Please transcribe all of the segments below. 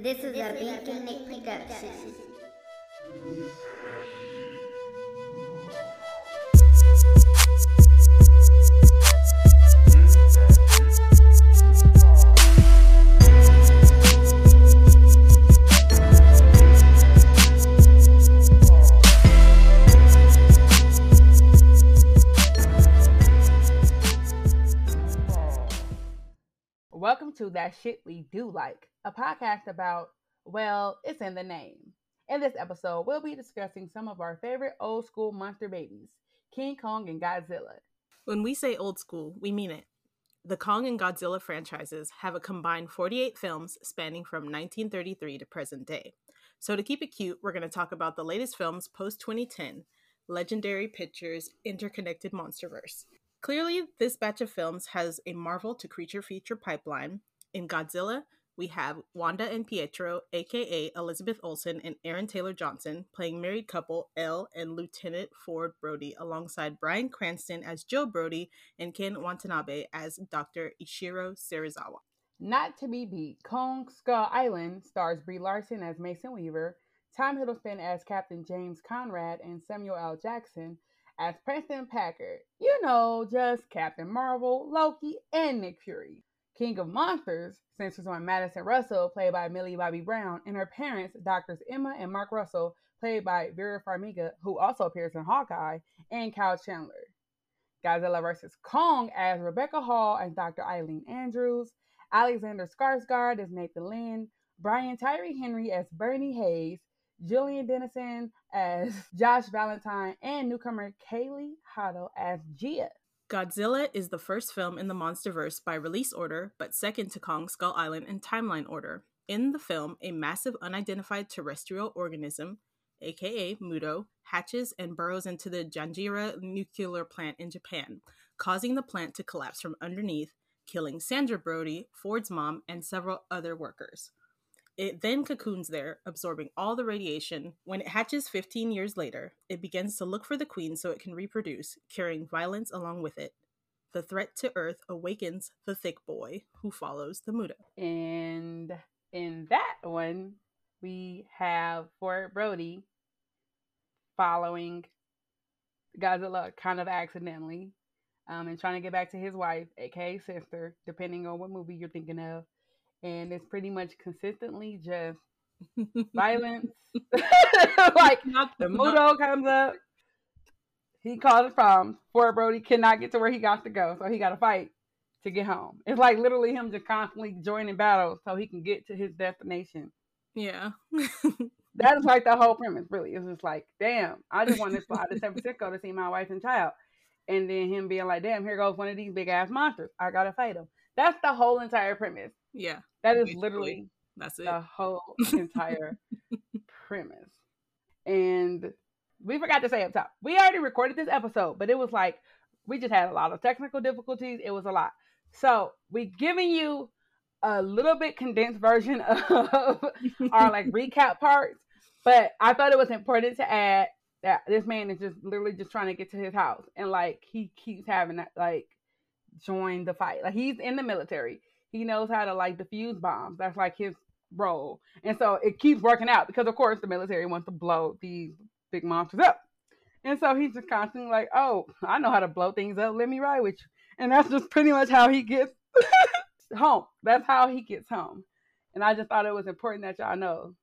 This is a Beacon Nick production. To That Shit We Do Like, a podcast about, well, it's in the name. In this episode, we'll be discussing some of our favorite old school monster babies King Kong and Godzilla. When we say old school, we mean it. The Kong and Godzilla franchises have a combined 48 films spanning from 1933 to present day. So, to keep it cute, we're going to talk about the latest films post 2010 Legendary Pictures Interconnected Monsterverse. Clearly, this batch of films has a Marvel to creature feature pipeline. In Godzilla, we have Wanda and Pietro, aka Elizabeth Olsen and Aaron Taylor Johnson, playing married couple Elle and Lieutenant Ford Brody, alongside Bryan Cranston as Joe Brody and Ken Watanabe as Dr. Ishiro Serizawa. Not to be beat, Kong Skull Island stars Brie Larson as Mason Weaver, Tom Hiddleston as Captain James Conrad, and Samuel L. Jackson as Preston Packard. You know, just Captain Marvel, Loki, and Nick Fury. King of Monsters centers on Madison Russell, played by Millie Bobby Brown, and her parents, Doctors Emma and Mark Russell, played by Vera Farmiga, who also appears in Hawkeye, and Kyle Chandler. Godzilla vs. Kong as Rebecca Hall and Dr. Ilene Andrews, Alexander Skarsgård as Nathan Lynn, Brian Tyree Henry as Bernie Hayes, Julian Dennison as Josh Valentine, and newcomer Kaylee Hottle as Gia. Godzilla is the first film in the Monsterverse by release order, but second to Kong Skull Island in timeline order. In the film, a massive unidentified terrestrial organism, aka Muto, hatches and burrows into the Janjira nuclear plant in Japan, causing the plant to collapse from underneath, killing Sandra Brody, Ford's mom, and several other workers. It then cocoons there, absorbing all the radiation. When it hatches 15 years later, it begins to look for the queen so it can reproduce, carrying violence along with it. The threat to Earth awakens the thick boy, who follows the Muto. And in that one, we have Ford Brody following Godzilla kind of accidentally um, and trying to get back to his wife, aka sister, depending on what movie you're thinking of. And it's pretty much consistently just violence. like Not- the Muto comes up, he causes problems. Ford Brody cannot get to where he got to go, so he got to fight to get home. It's like literally him just constantly joining battles so he can get to his destination. Yeah. That is like the whole premise, really. It's just like, damn, I just want to fly to San Francisco to see my wife and child. And then him being like, damn, here goes one of these big ass monsters. I got to fight him. That's the whole entire premise. Yeah. That is Basically. literally That's it. the whole entire premise. And we forgot to say up top, we already recorded this episode, but it was like we just had a lot of technical difficulties. It was a lot. So we giving you a little bit condensed version of our like recap parts, but I thought it was important to add that this man is just literally just trying to get to his house and like he keeps having that like join the fight. Like he's in the military. He knows how to like defuse bombs. That's like his role. And so it keeps working out because of course the military wants to blow these big monsters up. And so he's just constantly like, Oh, I know how to blow things up. Let me ride with you. And that's just pretty much how he gets home. That's how he gets home. And I just thought it was important that y'all know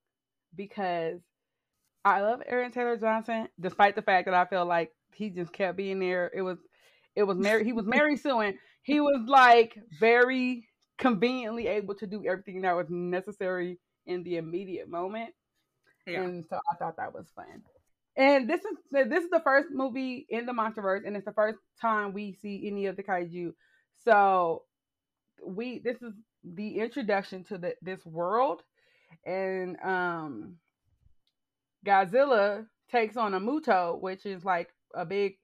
because I love Aaron Taylor Johnson, despite the fact that I feel like he just kept being there. It was it was Mary he was Sue and he was like very conveniently able to do everything that was necessary in the immediate moment. Yeah. And so I thought that was fun. And this is this is the first movie in the MonsterVerse, and it's the first time we see any of the kaiju. So we this is the introduction to the this world, and um, Godzilla takes on a Muto, which is like a big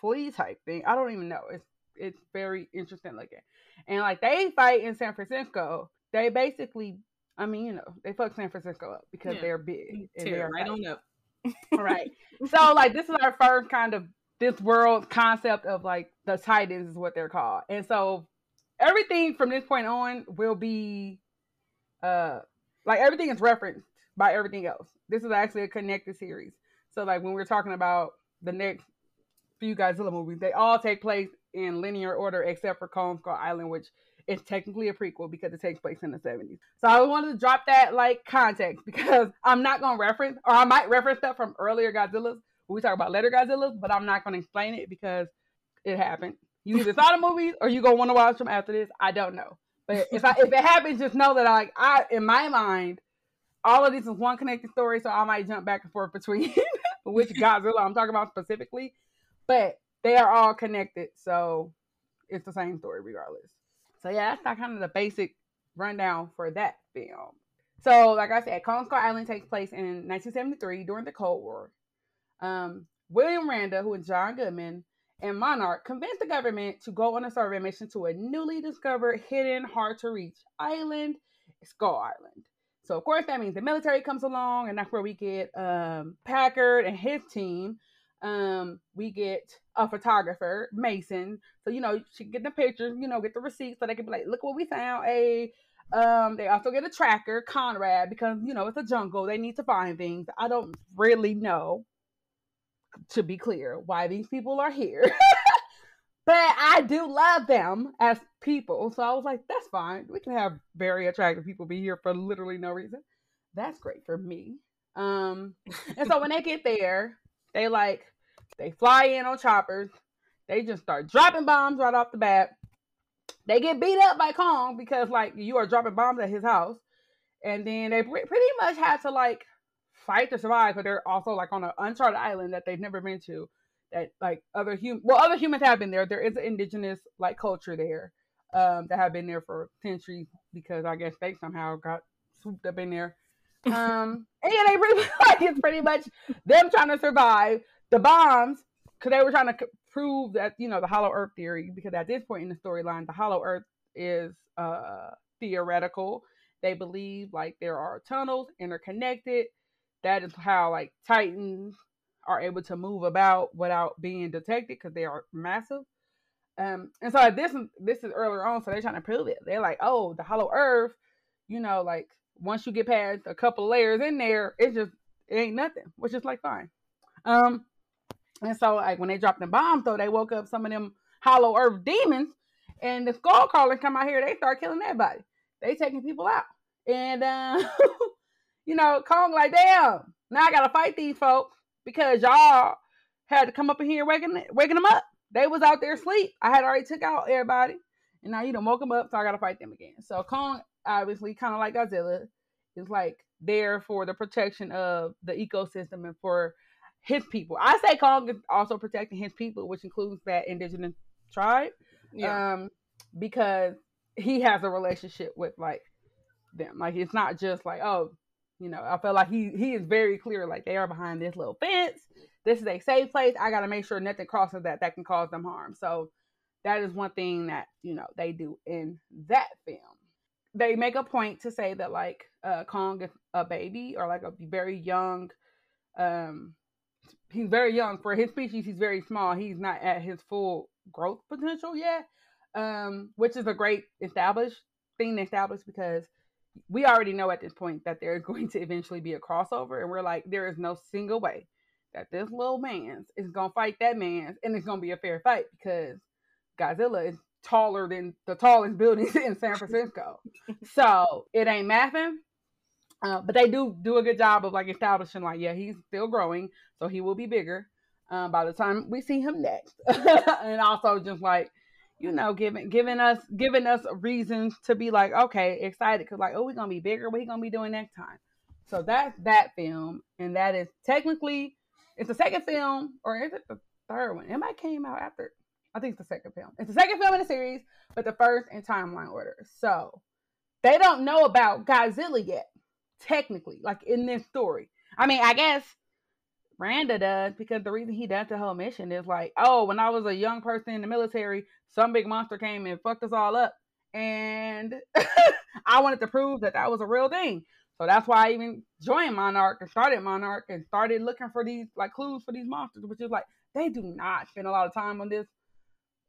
flea type thing. I don't even know. It's it's very interesting looking, and like they fight in San Francisco. They basically, I mean, you know, they fuck San Francisco up because Yeah. they're big. and Tear they're right on up. right. So like this is our first kind of this world concept of like the Titans is what they're called. And so everything from this point on will be uh like everything is referenced by everything else. This is actually a connected series. So like when we're talking about the next few Godzilla movies, they all take place in linear order except for Kong Skull Island, which is technically a prequel because it takes place in the 70s. So I wanted to drop that like context because I'm not gonna reference or I might reference stuff from earlier Godzillas we talk about later Godzillas, but I'm not gonna explain it because it happened. You either saw the movies or you gonna want to watch them after this. I don't know. But if I, if it happens, just know that I, like I in my mind, all of this is one connected story. So I might jump back and forth between which Godzilla I'm talking about specifically, but they are all connected. So it's the same story regardless. So yeah, that's not kind of the basic rundown for that film. So like I said, Kong Skull Island takes place in 1973 during the Cold War. Um, William Randa, who is John Goodman, and Monarch convinced the government to go on a survey mission to a newly discovered, hidden, hard to reach island, Skull Island. So, of course, that means the military comes along, and that's where we get um, Packard and his team. Um, we get a photographer, Mason. So, you know, she get the pictures, you know, get the receipts so they can be like, look what we found. A um, they also get a tracker, Conrad, because you know it's a jungle. They need to find things. I don't really know to be clear, why these people are here. but I do love them as people. So I was like, that's fine. We can have very attractive people be here for literally no reason. That's great for me. Um, and so when they get there, they like they fly in on choppers. They just start dropping bombs right off the bat. They get beat up by Kong because like you are dropping bombs at his house, and then they pretty much had to like fight to survive, but they're also like on an uncharted island that they've never been to. That like other human, well, other humans have been there. There is an indigenous like culture there um, that have been there for centuries because I guess they somehow got swooped up in there. Um, and yeah, they really like it's pretty much them trying to survive the bombs because they were trying to prove that you know the Hollow Earth theory. Because at this point in the storyline, the Hollow Earth is uh theoretical. They believe like there are tunnels interconnected that is how like titans are able to move about without being detected because they are massive. Um, and so this this is earlier on, so they're trying to prove it. They're like, oh, the Hollow Earth, you know, like once you get past a couple layers in there, it's just it ain't nothing, which is like fine. Um, and so like when they dropped the bombs, though, they woke up some of them Hollow Earth demons, and the skull crawlers come out here. They start killing everybody. They taking people out, and uh, you know, Kong like, damn, now I gotta fight these folks because y'all had to come up in here waking waking them up. They was out there asleep. I had already took out everybody, and now you know woke them up, so I gotta fight them again. So Kong, obviously, kind of like Godzilla, is like there for the protection of the ecosystem and for his people. I say Kong is also protecting his people, which includes that indigenous tribe, yeah. um, because he has a relationship with like them. Like it's not just like oh you know, I feel like he he is very clear. Like they are behind this little fence. This is a safe place. I got to make sure nothing crosses that that can cause them harm. So that is one thing that you know they do in that film. They make a point to say that like uh, Kong is a baby or like a very young. Um, he's very young for his species. He's very small. He's not at his full growth potential yet, um, which is a great established thing to establish because we already know at this point that there's going to eventually be a crossover, and we're like, there is no single way that this little man's is gonna fight that man's, and it's gonna be a fair fight because Godzilla is taller than the tallest buildings in San Francisco, so it ain't mathing. Uh, but they do do a good job of like establishing like, yeah, he's still growing, so he will be bigger um, by the time we see him next, and also just like you know, giving giving us giving us reasons to be like, okay, excited because like, oh, we're gonna be bigger. What are gonna be doing next time? So that's that film, and that is technically it's the second film, or is it the third one? It might came out after. I think it's the second film. It's the second film in the series, but the first in timeline order. So they don't know about Godzilla yet, technically, like in this story. I mean, I guess Randa does because the reason he does the whole mission is like, oh, when I was a young person in the military, some big monster came and fucked us all up, and I wanted to prove that that was a real thing. So that's why I even joined Monarch and started Monarch and started looking for these like clues for these monsters, which is like they do not spend a lot of time on this,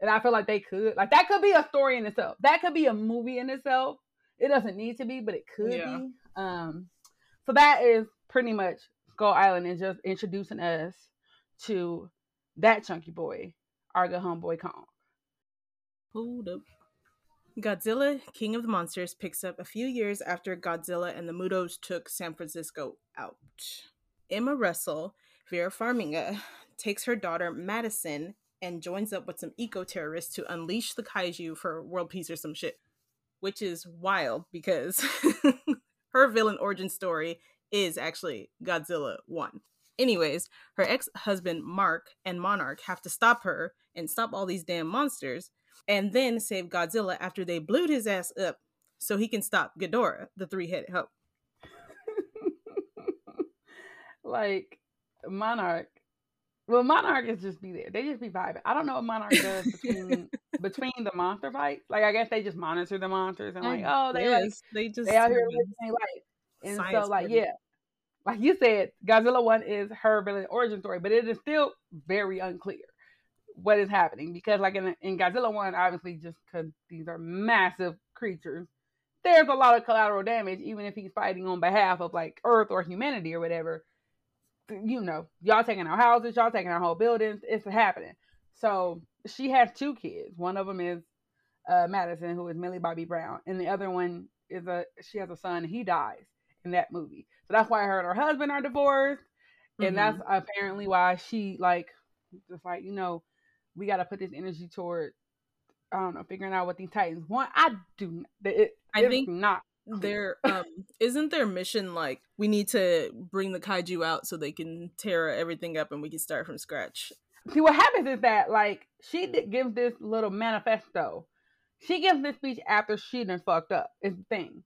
and I feel like they could. Like that could be a story in itself. That could be a movie in itself. It doesn't need to be, but it could yeah. be. Um, so that is pretty much Skull Island and just introducing us to that chunky boy, good homeboy Kong. Hold up. Godzilla, King of the Monsters, picks up a few years after Godzilla and the Mutos took San Francisco out. Emma Russell, Vera Farmiga, takes her daughter Madison and joins up with some eco terrorists to unleash the kaiju for world peace or some shit. Which is wild because her villain origin story is actually Godzilla 1. Anyways, her ex husband Mark and Monarch have to stop her and stop all these damn monsters and then save Godzilla after they blew his ass up so he can stop Ghidorah, the three headed hoe. like, Monarch. Well, Monarch is just be there. They just be vibing. I don't know what Monarch does between between the monster fights. Like, I guess they just monitor the monsters and like, oh, they like they just they out here living their life. And so, like, yeah, like you said, Godzilla one is her villain origin story, but it is still very unclear what is happening because, like in in Godzilla one, obviously, just because these are massive creatures, there's a lot of collateral damage, even if he's fighting on behalf of like Earth or humanity or whatever. You know, y'all taking our houses, y'all taking our whole buildings. It's happening. So she has two kids. One of them is uh, Madison, who is Millie Bobby Brown, and the other one is a she has a son. He dies in that movie. So that's why her and her husband are divorced. And mm-hmm. that's apparently why she like just like, you know, we gotta put this energy toward I don't know, figuring out what these Titans want. I do it, I think not their um isn't their mission like we need to bring the kaiju out so they can tear everything up and we can start from scratch. See what happens is that like she gives this little manifesto she gives this speech after she done fucked up is the thing.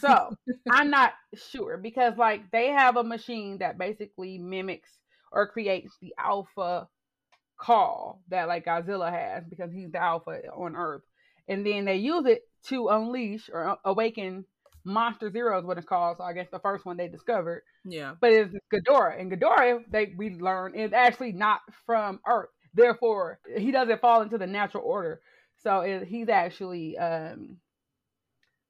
So I'm not sure because like they have a machine that basically mimics or creates the alpha call that like Godzilla has because he's the alpha on Earth. And then they use it to unleash or awaken Monster Zero is what it's called. So I guess the first one they discovered. Yeah. But it's Ghidorah. And Ghidorah, they we learn is actually not from Earth. Therefore, he doesn't fall into the natural order so it, he's actually um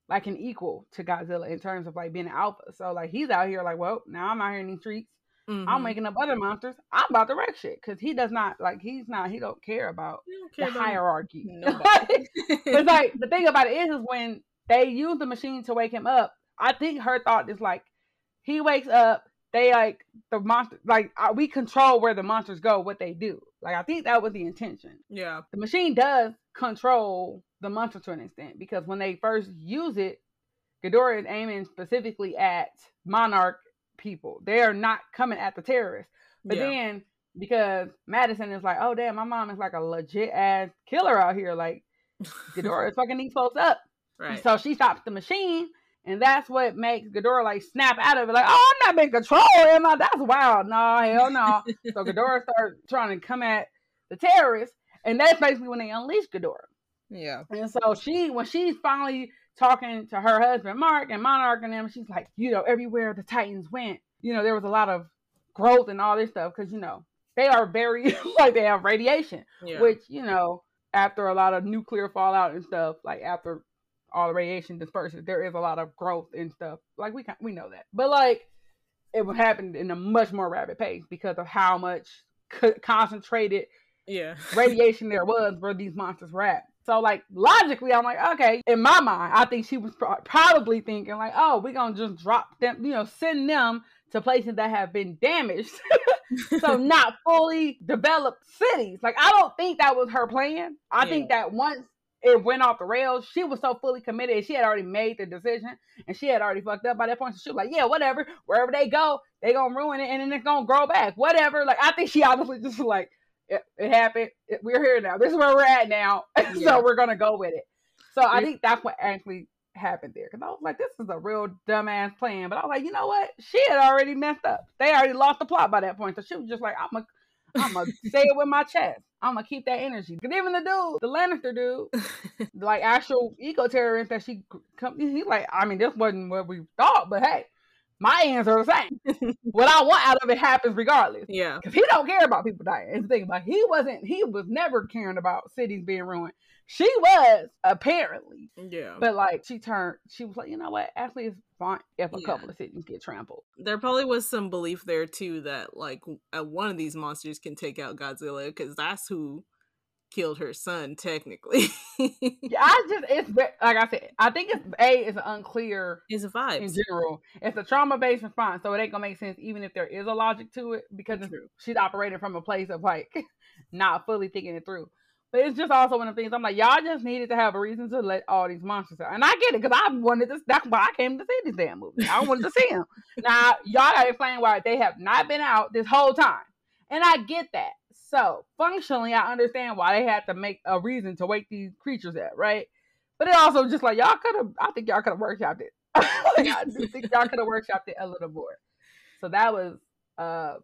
like an equal to Godzilla in terms of like being an alpha. So like he's out here like, well, now I'm out here in these streets. Mm-hmm. I'm making up other monsters. I'm about to wreck shit because he does not like he's not he don't care about don't care the about hierarchy. it's like the thing about it is is when they use the machine to wake him up. I think her thought is like he wakes up, they like the monster like we control where the monsters go, what they do. Like I think that was the intention. Yeah, the machine does control the monster to an extent because when they first use it, Ghidorah is aiming specifically at monarch people. They are not coming at the terrorists. But yeah. then because Madison is like, oh damn, my mom is like a legit ass killer out here. Like Ghidorah is fucking these folks up. Right. So she stops the machine, and that's what makes Ghidorah like snap out of it. Like, oh, I'm not being control, am I? That's wild. No, hell no. so Ghidorah starts trying to come at the terrorists, and that's basically when they unleashed Ghidorah. Yeah. And so she, when she's finally talking to her husband Mark and Monarch and them, she's like, you know, everywhere the Titans went, you know, there was a lot of growth and all this stuff because you know they are very like they have radiation, yeah. which you know after a lot of nuclear fallout and stuff, like after all the radiation disperses, there is a lot of growth and stuff. Like we can we know that, but like it would happen in a much more rapid pace because of how much co- concentrated yeah radiation there was where these monsters were at. So like logically, I'm like, okay. In my mind, I think she was pro- probably thinking like, oh, we're gonna just drop them, you know, send them to places that have been damaged, so not fully developed cities. Like I don't think that was her plan. I yeah. think that once it went off the rails, she was so fully committed. She had already made the decision, and she had already fucked up by that point. So she was like, yeah, whatever. Wherever they go, they gonna ruin it, and then it's gonna grow back. Whatever. Like I think she obviously just like it, it happened. It, we're here now. This is where we're at now. Yeah. so we're gonna go with it. So I think that's what actually happened there. Cause I was like, this is a real dumbass plan. But I was like, you know what? She had already messed up. They already lost the plot by that point. So she was just like, I'm gonna I'm gonna say it with my chest. I'm gonna keep that energy. Cause even the dude, the Lannister dude, like actual eco terrorist that she come, he's like, I mean, this wasn't what we thought, but hey, my ends are the same. what I want out of it happens regardless. Yeah. Because he don't care about people dying. And the thing about he wasn't he was never caring about cities being ruined. She was, apparently. Yeah. But like she turned she was like, you know what? Actually it's fine if a Yeah. couple of cities get trampled. there probably was some belief there too that like uh, one of these monsters can take out Godzilla because that's who killed her son technically. Yeah, I just it's like I said, I think it's A is unclear it's a vibe in general. It's a trauma based response, so it ain't gonna make sense even if there is a logic to it because she's operating from a place of like not fully thinking it through. But it's just also one of the things I'm like, y'all just needed to have a reason to let all these monsters out, and I get it because I wanted to. That's why I came to see this damn movie. I wanted to see them. now y'all gotta explain why they have not been out this whole time, and I get that. So functionally, I understand why they had to make a reason to wake these creatures up, right? But it also just like y'all could have. I think y'all could have workshopped it. like, I do think y'all could have workshopped it a little more. So that was. uh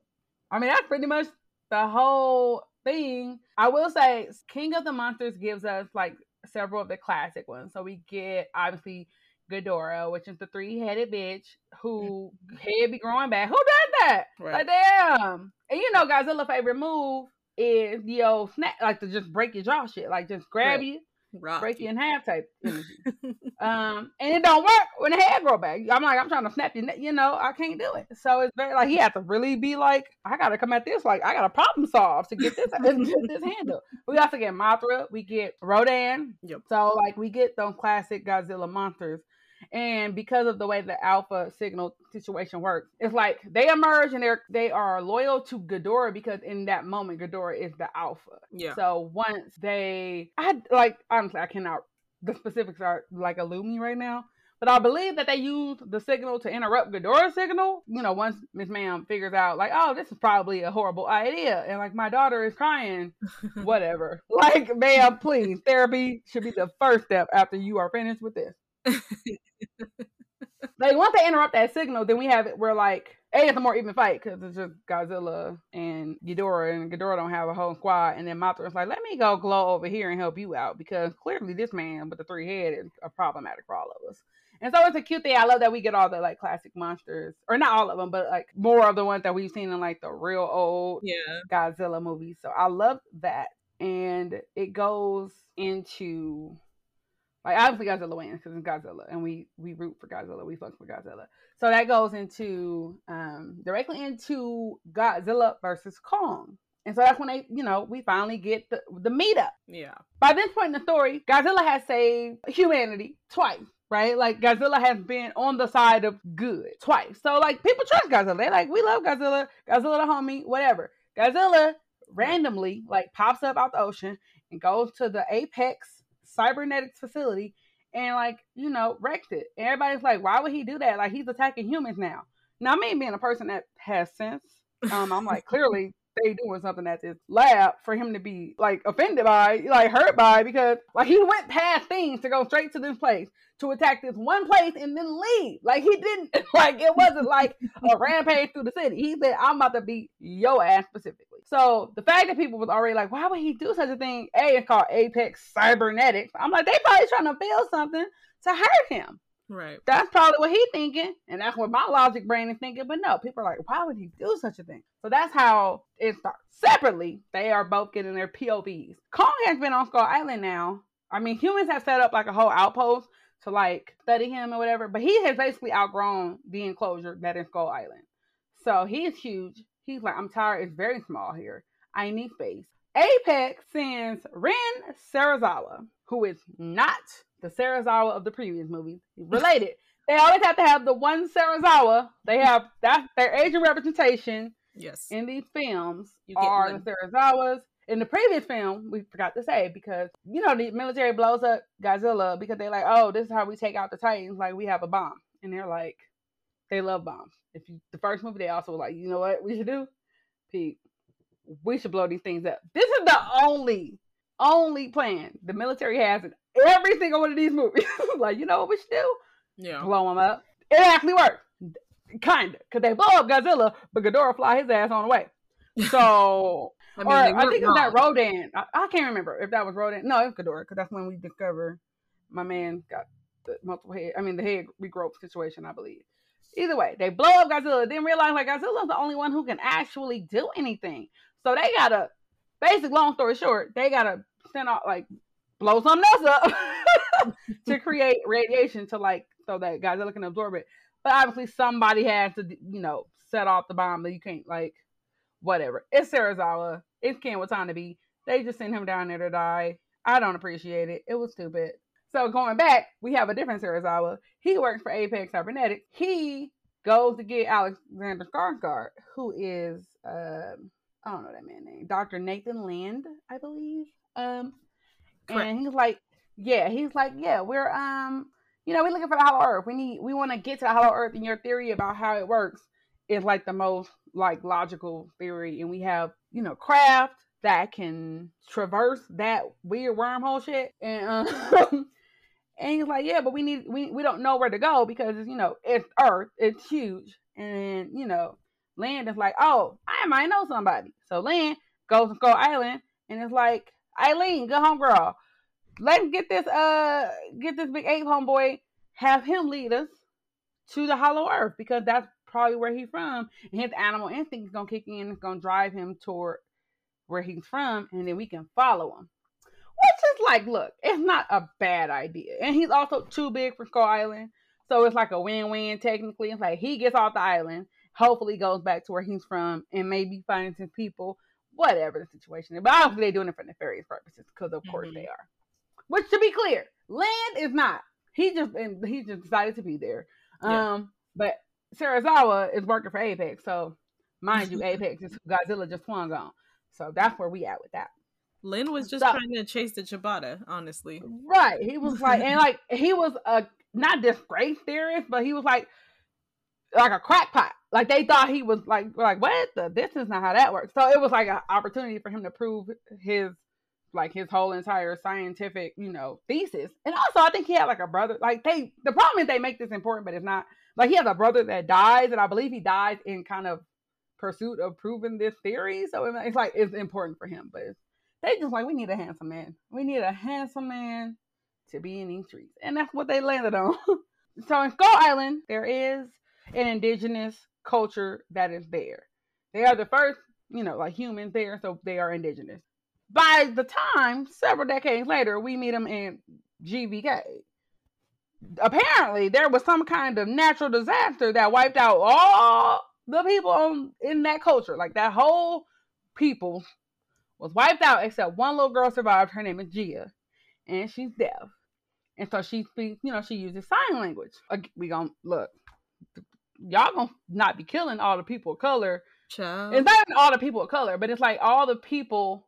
I mean, that's pretty much the whole thing. I will say, King of the Monsters gives us like several of the classic ones. So we get obviously Ghidorah, which is the three-headed bitch who head be growing back. Who does that? Right. Like damn. And you know, Godzilla's favorite move is the old snap, like to just break your jaw shit, like just grab Right. you, Rock break you in half type energy. um, and it don't work when the hair grow back. I'm like, I'm trying to snap your neck, you know, I can't do it. So it's very like he had to really be like, I gotta come at this like I got to problem solve to get this get this handle. We also get Mothra, we get Rodan. Yep. So like we get those classic Godzilla monsters. And because of the way the alpha signal situation works, it's like they emerge and they're they are loyal to Ghidorah because in that moment Ghidorah is the alpha. Yeah. So once they, I like honestly, I cannot. The specifics are like me right now, but I believe that they use the signal to interrupt Ghidorah's signal. You know, once Miss Ma'am figures out, like, oh, this is probably a horrible idea, and like my daughter is crying, whatever. Like, ma'am, please, therapy should be the first step after you are finished with this. Like once they interrupt that signal, then we have it where like a it's a more even fight because it's just Godzilla and Ghidorah, and Ghidorah don't have a whole squad, and then Mothra's like, let me go glow over here and help you out because clearly this man with the three head is a problematic for all of us. And so it's a cute thing. I love that we get all the like classic monsters, or not all of them, but like more of the ones that we've seen in like the real old yeah. Godzilla movies. So I love that. And it goes into like obviously Godzilla wins because it's Godzilla, and we we root for Godzilla, we fuck for Godzilla. So that goes into um directly into Godzilla versus Kong. And so that's when they, you know, we finally get the the meetup. Yeah. By this point in the story, Godzilla has saved humanity twice, right? Like Godzilla has been on the side of good twice. So like people trust Godzilla. They like, we love Godzilla, Godzilla the homie, whatever. Godzilla randomly like pops up out the ocean and goes to the Apex cybernetics facility and like, you know, wrecked it. Everybody's like, why would he do that? Like he's attacking humans now. Now me being a person that has sense, um, I'm like, clearly they doing something at this lab for him to be like offended by, like hurt by, because like he went past things to go straight to this place to attack this one place and then leave. Like he didn't like it wasn't like a rampage through the city. He said, I'm about to beat your ass specifically. So the fact that people was already like, why would he do such a thing? A, it's called Apex Cybernetics. I'm like, they probably trying to build something to hurt him. Right. That's probably what he's thinking, and that's what my logic brain is thinking. But no, people are like, why would he do such a thing? So that's how it starts. Separately, they are both getting their POVs. Kong has been on Skull Island now. I mean, humans have set up like a whole outpost to like study him or whatever, but he has basically outgrown the enclosure that is Skull Island. So he's huge. He's like, I'm tired. It's very small here. I need space. Apex sends Ren Serizawa, who is not the Serizawa of the previous movies. Related. they always have to have the one Serizawa. They have that their Asian representation Yes. in these films You get are one. the Serizawas. In the previous film, we forgot to say because you know the military blows up Godzilla because they're like, oh, this is how we take out the Titans. Like we have a bomb, and they're like, they love bombs. If you the first movie, they also were like, you know what we should do, Pete, we should blow these things up. This is the only only plan the military has in every single one of these movies. like, you know what we should do? Yeah. blow him up. It actually worked, kinda, cause they blow up Godzilla, but Ghidorah fly his ass on the way. So, I or I think it's that. Rodan. I, I can't remember if that was Rodan. No, it's Ghidorah, cause that's when we discover my man got the multiple head. I mean, the head regrowth situation, I believe. Either way, they blow up Godzilla, then realize like Godzilla's the only one who can actually do anything. So they gotta, basic long story short, they gotta send out like blow something else up to create radiation to like so that Godzilla can absorb it. But obviously somebody has to, you know, set off the bomb that you can't like whatever. It's Serizawa. It's Ken Watanabe. They just sent him down there to die. I don't appreciate it. It was stupid. So going back, we have a different Serizawa. He works for Apex Cybernetics. He goes to get Alexander Skarsgård, who is um, I don't know that man name, Dr. Nathan Land, I believe. Um, Correct. and he's like, yeah, he's like, yeah, we're um, you know, we're looking for the Hollow Earth. We need, we want to get to the Hollow Earth, and your theory about how it works is like the most like logical theory, and we have, you know, craft that can traverse that weird wormhole shit, and um, and he's like, yeah, but we need, we we don't know where to go because you know it's Earth, it's huge, and you know, Land is like, oh, I might know somebody, so Land goes to Skull Island, and it's like, Ilene, good home girl, let's get this uh get this big ape homeboy, have him lead us to the Hollow Earth because that's probably where he's from, and his animal instinct is gonna kick in, it's gonna drive him toward where he's from, and then we can follow him. Which is like, look, it's not a bad idea, and he's also too big for Skull Island, so it's like a win-win technically. It's like he gets off the island, hopefully goes back to where he's from, and maybe finds his people, whatever the situation is. But obviously they're doing it for nefarious purposes, because of course Mhm. they are. Which to be clear, Land is not. He just and he just decided to be there. Yeah. Um, but Serizawa is working for Apex, so mind you, Apex is Godzilla just swung on. So that's where we at with that. Lynn was just So- trying to chase the Chibata, honestly. Right. He was like, and like he was a not disgrace theorist, but he was like like a crackpot. Like they thought he was like like what the this is not how that works. So it was like an opportunity for him to prove his like his whole entire scientific you know thesis. And also I think he had like a brother. Like they the problem is they make this important, but it's not. Like he has a brother that dies, and I believe he dies in kind of pursuit of proving this theory. So it's like it's important for him, but they just like we need a handsome man. We need a handsome man to be in these streets, and that's what they landed on. so in Skull Island, there is an indigenous culture that is there. They are the first, you know, like humans there, so they are indigenous. By the time, several decades later, we meet them in GVK. Apparently, there was some kind of natural disaster that wiped out all the people on in that culture. Like that whole people was wiped out except one little girl survived. Her name is Gia, and she's deaf, and so she speaks. You know, she uses sign language. We gonna look. Y'all gonna not be killing all the people of color. Child. It's not all the people of color, but it's like all the people.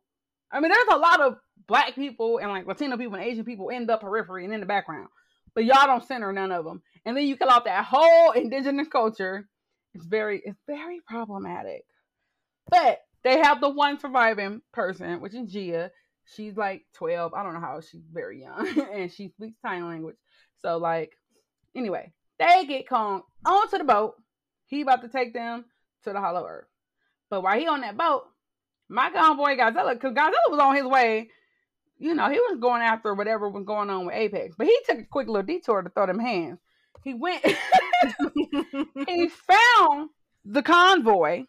I mean, there's a lot of black people and like Latino people and Asian people in the periphery and in the background, but y'all don't center none of them. And then you kill off that whole indigenous culture. It's very, it's very problematic. But they have the one surviving person, which is Gia. She's like 12. I don't know how she's very young, and she speaks sign language. So like, anyway, they get Kong onto the boat. He about to take them to the Hollow Earth. But while he on that boat, my homeboy Godzilla, because Godzilla was on his way, you know, he was going after whatever was going on with Apex. But he took a quick little detour to throw them hands. He went he found the convoy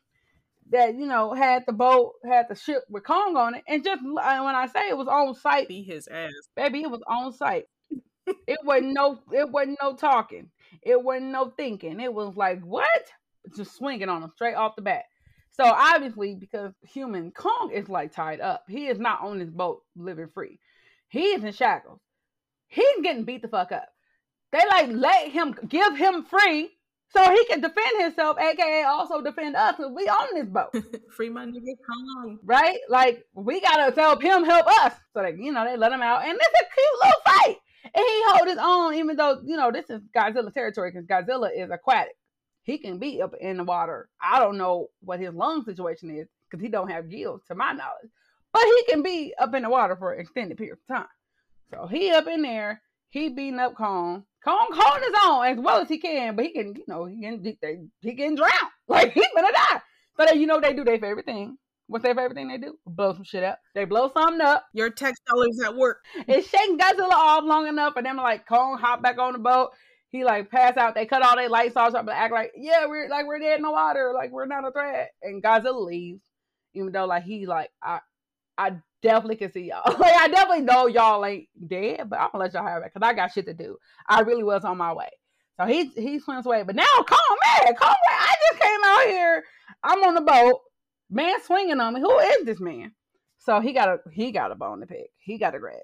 that, you know, had the boat, had the ship with Kong on it. And just and when I say it was on site, Beat his ass. baby, it was on site. it wasn't no it wasn't no talking. It wasn't no thinking. It was like, what? Just swinging on him straight off the bat. So obviously, because human Kong is like tied up, he is not on this boat living free. He is in shackles. He's getting beat the fuck up. They like let him give him free so he can defend himself, aka also defend us. Cause we on this boat Free my nigga Kong. right? Like we gotta help him help us. So that you know they let him out, and it's a cute little fight. And he hold his own, even though you know this is Godzilla territory, because Godzilla is aquatic. He can be up in the water. I don't know what his lung situation is because he don't have gills, to my knowledge. But he can be up in the water for an extended period of time. So he up in there, he beating up Kong. Kong holding his own as well as he can, but he can, you know, he can they, he can drown. Like he's gonna die. Then you know they do their favorite thing. What's their favorite thing they do? Blow some shit up. They blow something up. Your tax dollars at work. It shaking Godzilla off long enough for them to like Kong hop back on the boat. He like pass out. They cut all their lights off, but act like yeah, we're like we're dead in the water, like we're not a threat. And Godzilla leaves, even though like he like I I definitely can see y'all. like I definitely know y'all ain't dead, but I'm gonna let y'all have it because I got shit to do. I really was on my way. So he he swims away. But now calm man, calm man. I just came out here. I'm on the boat. Man swinging on me. Who is this man? So he got a he got a bone to pick. He got a grudge.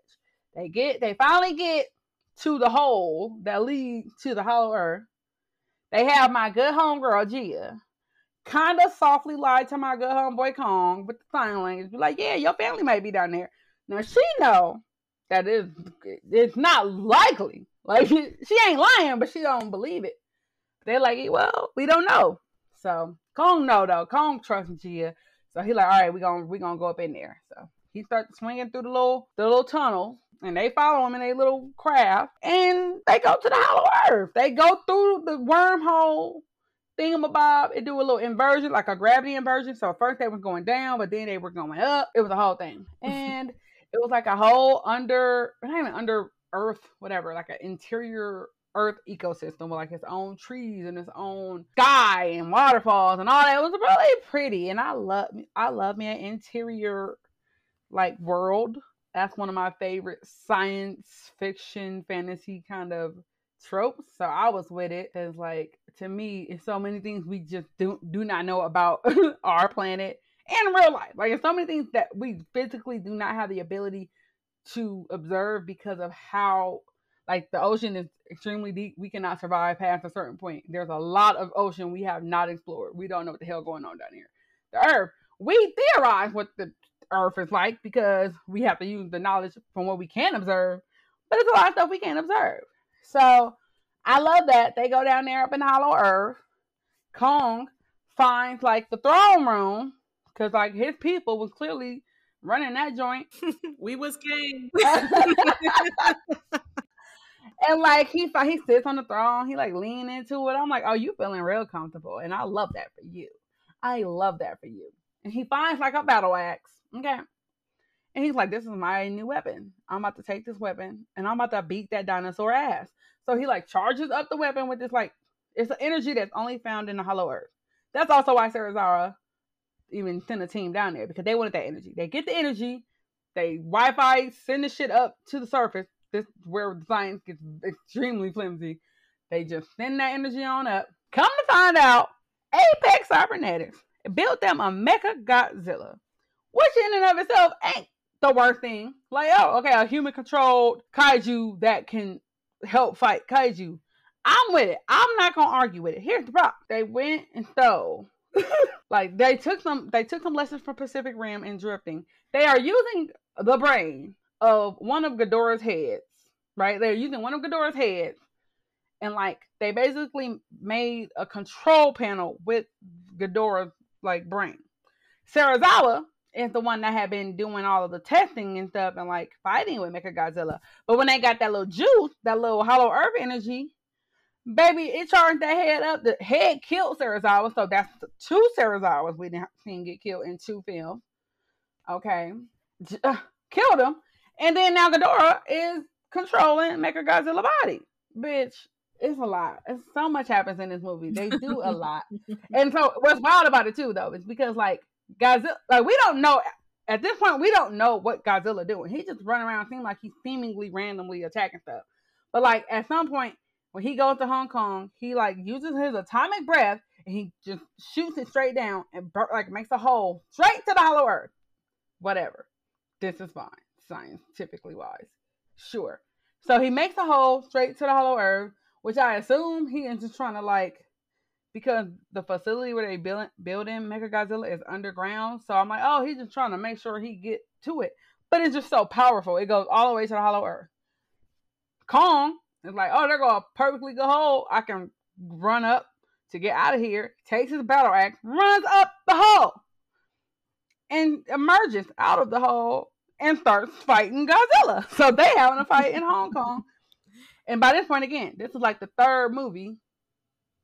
They get they finally get to the hole that leads to the hollow earth. They have my good homegirl Gia kind of softly lied to my good homeboy Kong with the sign language. Be like, yeah, your family might be down there. Now she know that it's it's not likely. Like she ain't lying, but she don't believe it. They're like, well, we don't know. So Kong know though. Kong trusts Gia. So he like, all right, we gonna we gonna go up in there. So he starts swinging through the little the little tunnel and they follow him in a little craft and they go to the hollow earth. They go through the wormhole thingamabob. and do a little inversion, like a gravity inversion. So first they were going down, but then they were going up. It was a whole thing. And it was like a whole under not even under earth, whatever, like an interior earth ecosystem with like its own trees and its own sky and waterfalls and all that. It was really pretty. And I love I love me an interior like world that's one of my favorite science fiction fantasy kind of tropes. So I was with it because, like, to me, it's so many things we just do do not know about our planet and real life. Like, it's so many things that we physically do not have the ability to observe because of how, like, the ocean is extremely deep. We cannot survive past a certain point. There's a lot of ocean we have not explored. We don't know what the hell going on down here. The Earth, we theorize what the Earth is like because we have to use the knowledge from what we can observe, but it's a lot of stuff we can't observe. So I love that they go down there up in Hollow Earth. Kong finds like the throne room because like his people was clearly running that joint. we was king. and like he he sits on the throne, he like lean into it. I'm like, oh, you feeling real comfortable, and I love that for you. I love that for you. And he finds like a battle axe. Okay. And he's like, This is my new weapon. I'm about to take this weapon and I'm about to beat that dinosaur ass. So he like charges up the weapon with this like it's an energy that's only found in the hollow earth. That's also why Serizawa even sent a team down there because they wanted that energy. They get the energy, they Wi-Fi send the shit up to the surface. This where the science gets extremely flimsy. They just send that energy on up. Come to find out, Apex Cybernetics built them a Mecha Godzilla, which in and of itself ain't the worst thing. Like, oh, okay, a human controlled kaiju that can help fight kaiju. I'm with it. I'm not gonna argue with it. Here's the problem. They went and stole. like they took some they took some lessons from Pacific Rim and drifting. They are using the brain of one of Ghidorah's heads. Right? They're using one of Ghidorah's heads. And like they basically made a control panel with Ghidorah's like brain. Serizawa is the one that had been doing all of the testing and stuff and like fighting with Mecha Godzilla. But when they got that little juice, that little hollow earth energy, baby, it charged that head up. The head killed Serizawa, so that's two Serizawas we didn't get killed in two films. Okay, uh, killed him, and then now Ghidorah is controlling Mecha Godzilla body, bitch. It's a lot. It's so much happens in this movie. They do a lot, and so what's wild about it too, though, is because like Godzilla, like we don't know at this point, we don't know what Godzilla doing. He just run around, seem like he's seemingly randomly attacking stuff. But like at some point, when he goes to Hong Kong, he like uses his atomic breath and he just shoots it straight down and bur- like makes a hole straight to the hollow earth. Whatever. This is fine, scientifically wise. Sure. So he makes a hole straight to the hollow earth, which I assume he is just trying to like because the facility where they build building Mecha Godzilla is underground. So I'm like, oh, he's just trying to make sure he get to it. But it's just so powerful. It goes all the way to the Hollow Earth. Kong is like, oh, they're to perfectly good hole. I can run up to get out of here. Takes his battle axe, runs up the hole, and emerges out of the hole and starts fighting Godzilla. So they having a fight in Hong Kong. And by this point, again, this is like the third movie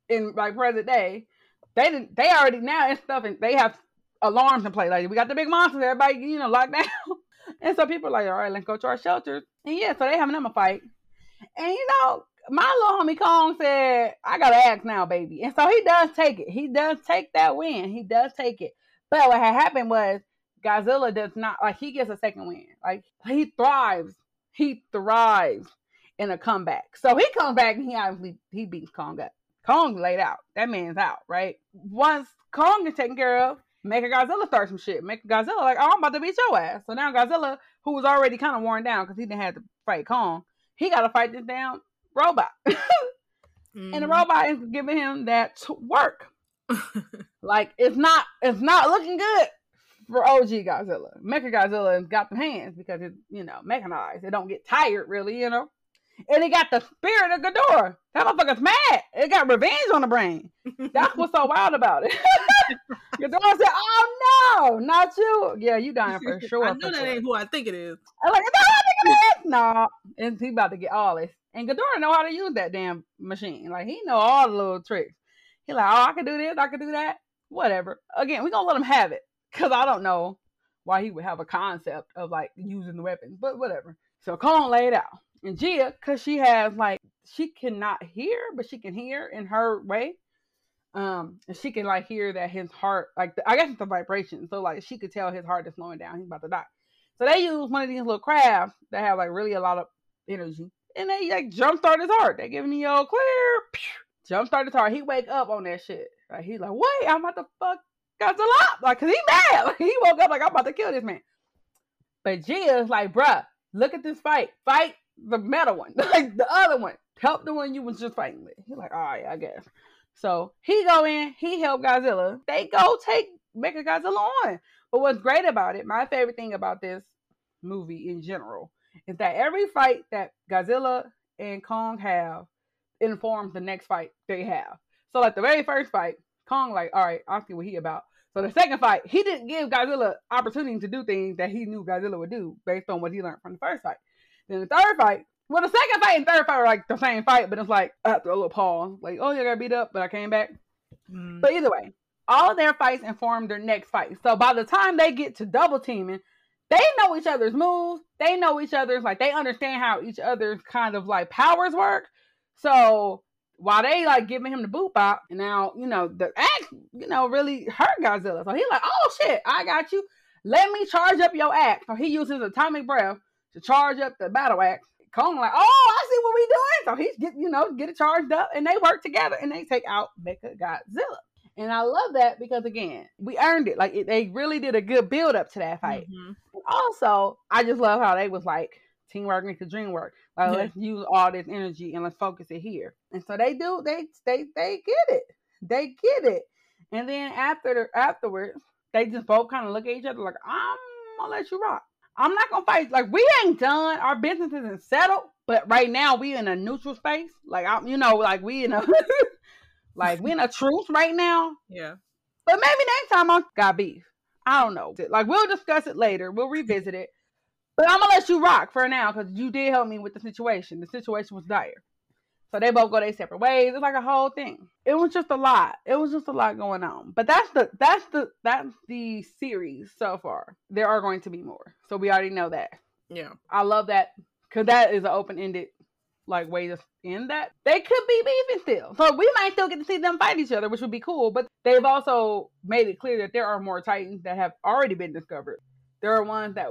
in like present day, they didn't they already now and stuff and they have alarms in place. Like we got the big monsters, everybody, you know, locked down. and so people are like, all right, let's go to our shelters. And yeah, so they having them a fight. And you know, my little homie Kong said, I gotta ask now, baby. And so he does take it. He does take that win. He does take it. But what had happened was Godzilla does not like he gets a second win. Like he thrives. He thrives in a comeback. So he comes back and he obviously he beats Kong up. Kong laid out. That man's out, right? Once Kong is taken care of, Mecha Godzilla start some shit. Mecha Godzilla like, oh, I'm about to beat your ass. So now Godzilla, who was already kind of worn down because he didn't have to fight Kong, he got to fight this damn robot. Mm-hmm. and the robot is giving him that t- work. like it's not it's not looking good for OG Godzilla. Mecha Godzilla has got the hands because it's you know mechanized. It don't get tired really, you know. And it got the spirit of Ghidorah. That motherfucker's mad. It got revenge on the brain. That's what's so wild about it. Ghidorah said, "Oh no, not you. Yeah, you dying for sure." I know that sure." ain't who I think it is. I'm like, "Is that what I think it is?" No, and he about to get all this. And Ghidorah know how to use that damn machine. Like he know all the little tricks. He like, "Oh, I can do this. I can do that. Whatever." Again, we gonna let him have it because I don't know why he would have a concept of like using the weapons, but whatever. So Kong laid out. And Jia, because she has like she cannot hear, but she can hear in her way. Um, and she can like hear that his heart, like the, I guess it's the vibration. So like she could tell his heart is slowing down. He's about to die. So they use one of these little crafts that have like really a lot of energy, and they like jumpstart his heart. They giving you all clear, pew, jumpstart his heart. He wake up on that shit. Like he's like, wait, I'm about to fuck Godzilla up, like cause he mad. Like he woke up like I'm about to kill this man. But Jia's like, bruh, look at this fight. Fight the metal one, like the other one. Help the one you was just fighting with. He's like, all right, I guess. So he go in, he help Godzilla. They go take Mecha Godzilla on. But what's great about it, my favorite thing about this movie in general, is that every fight that Godzilla and Kong have informs the next fight they have. So like the very first fight, Kong like, all right, I'll see what he about. So the second fight, he didn't give Godzilla opportunity to do things that he knew Godzilla would do based on what he learned from the first fight. Then the third fight, well, the second fight and third fight were like the same fight, but it's like after a little pause, like, oh, you got beat up, but I came back. Mm. But either way, all their fights inform their next fight. So by the time they get to double teaming, they know each other's moves. They know each other's like they understand how each other's kind of like powers work. So while they like giving him the boot bop, and now you know the axe, you know, really hurt Godzilla. So he's like, "Oh shit, I got you. Let me charge up your axe." So he uses atomic breath to charge up the battle axe. Kong like, "Oh, I see what we doing." So he's get you know get it charged up, and they work together, and they take out Mecha Godzilla. And I love that because again, we earned it. Like it, they really did a good build up to that fight. Mhm. Also, I just love how they was like teamwork makes the dream work. Like Yeah. let's use all this energy and let's focus it here. And so they do. They they they get it. They get it. And then after the, afterwards, they just both kind of look at each other like I'm gonna let you rock. I'm not gonna fight. Like we ain't done. Our business isn't settled. But right now we in a neutral space. Like I'm, you know, like we in a like we in a truce right now. Yeah. But maybe next time I got beef. I don't know. Like we'll discuss it later. We'll revisit it. But I'm gonna let you rock for now because you did help me with the situation. The situation was dire. So they both go their separate ways. It's like a whole thing. It was just a lot. It was just a lot going on. But that's the that's the that's the series so far. There are going to be more. So we already know that. Yeah. I love that because that is an open ended like way to end that. They could be beefing still, so we might still get to see them fight each other, which would be cool. But they've also made it clear that there are more Titans that have already been discovered. There are ones that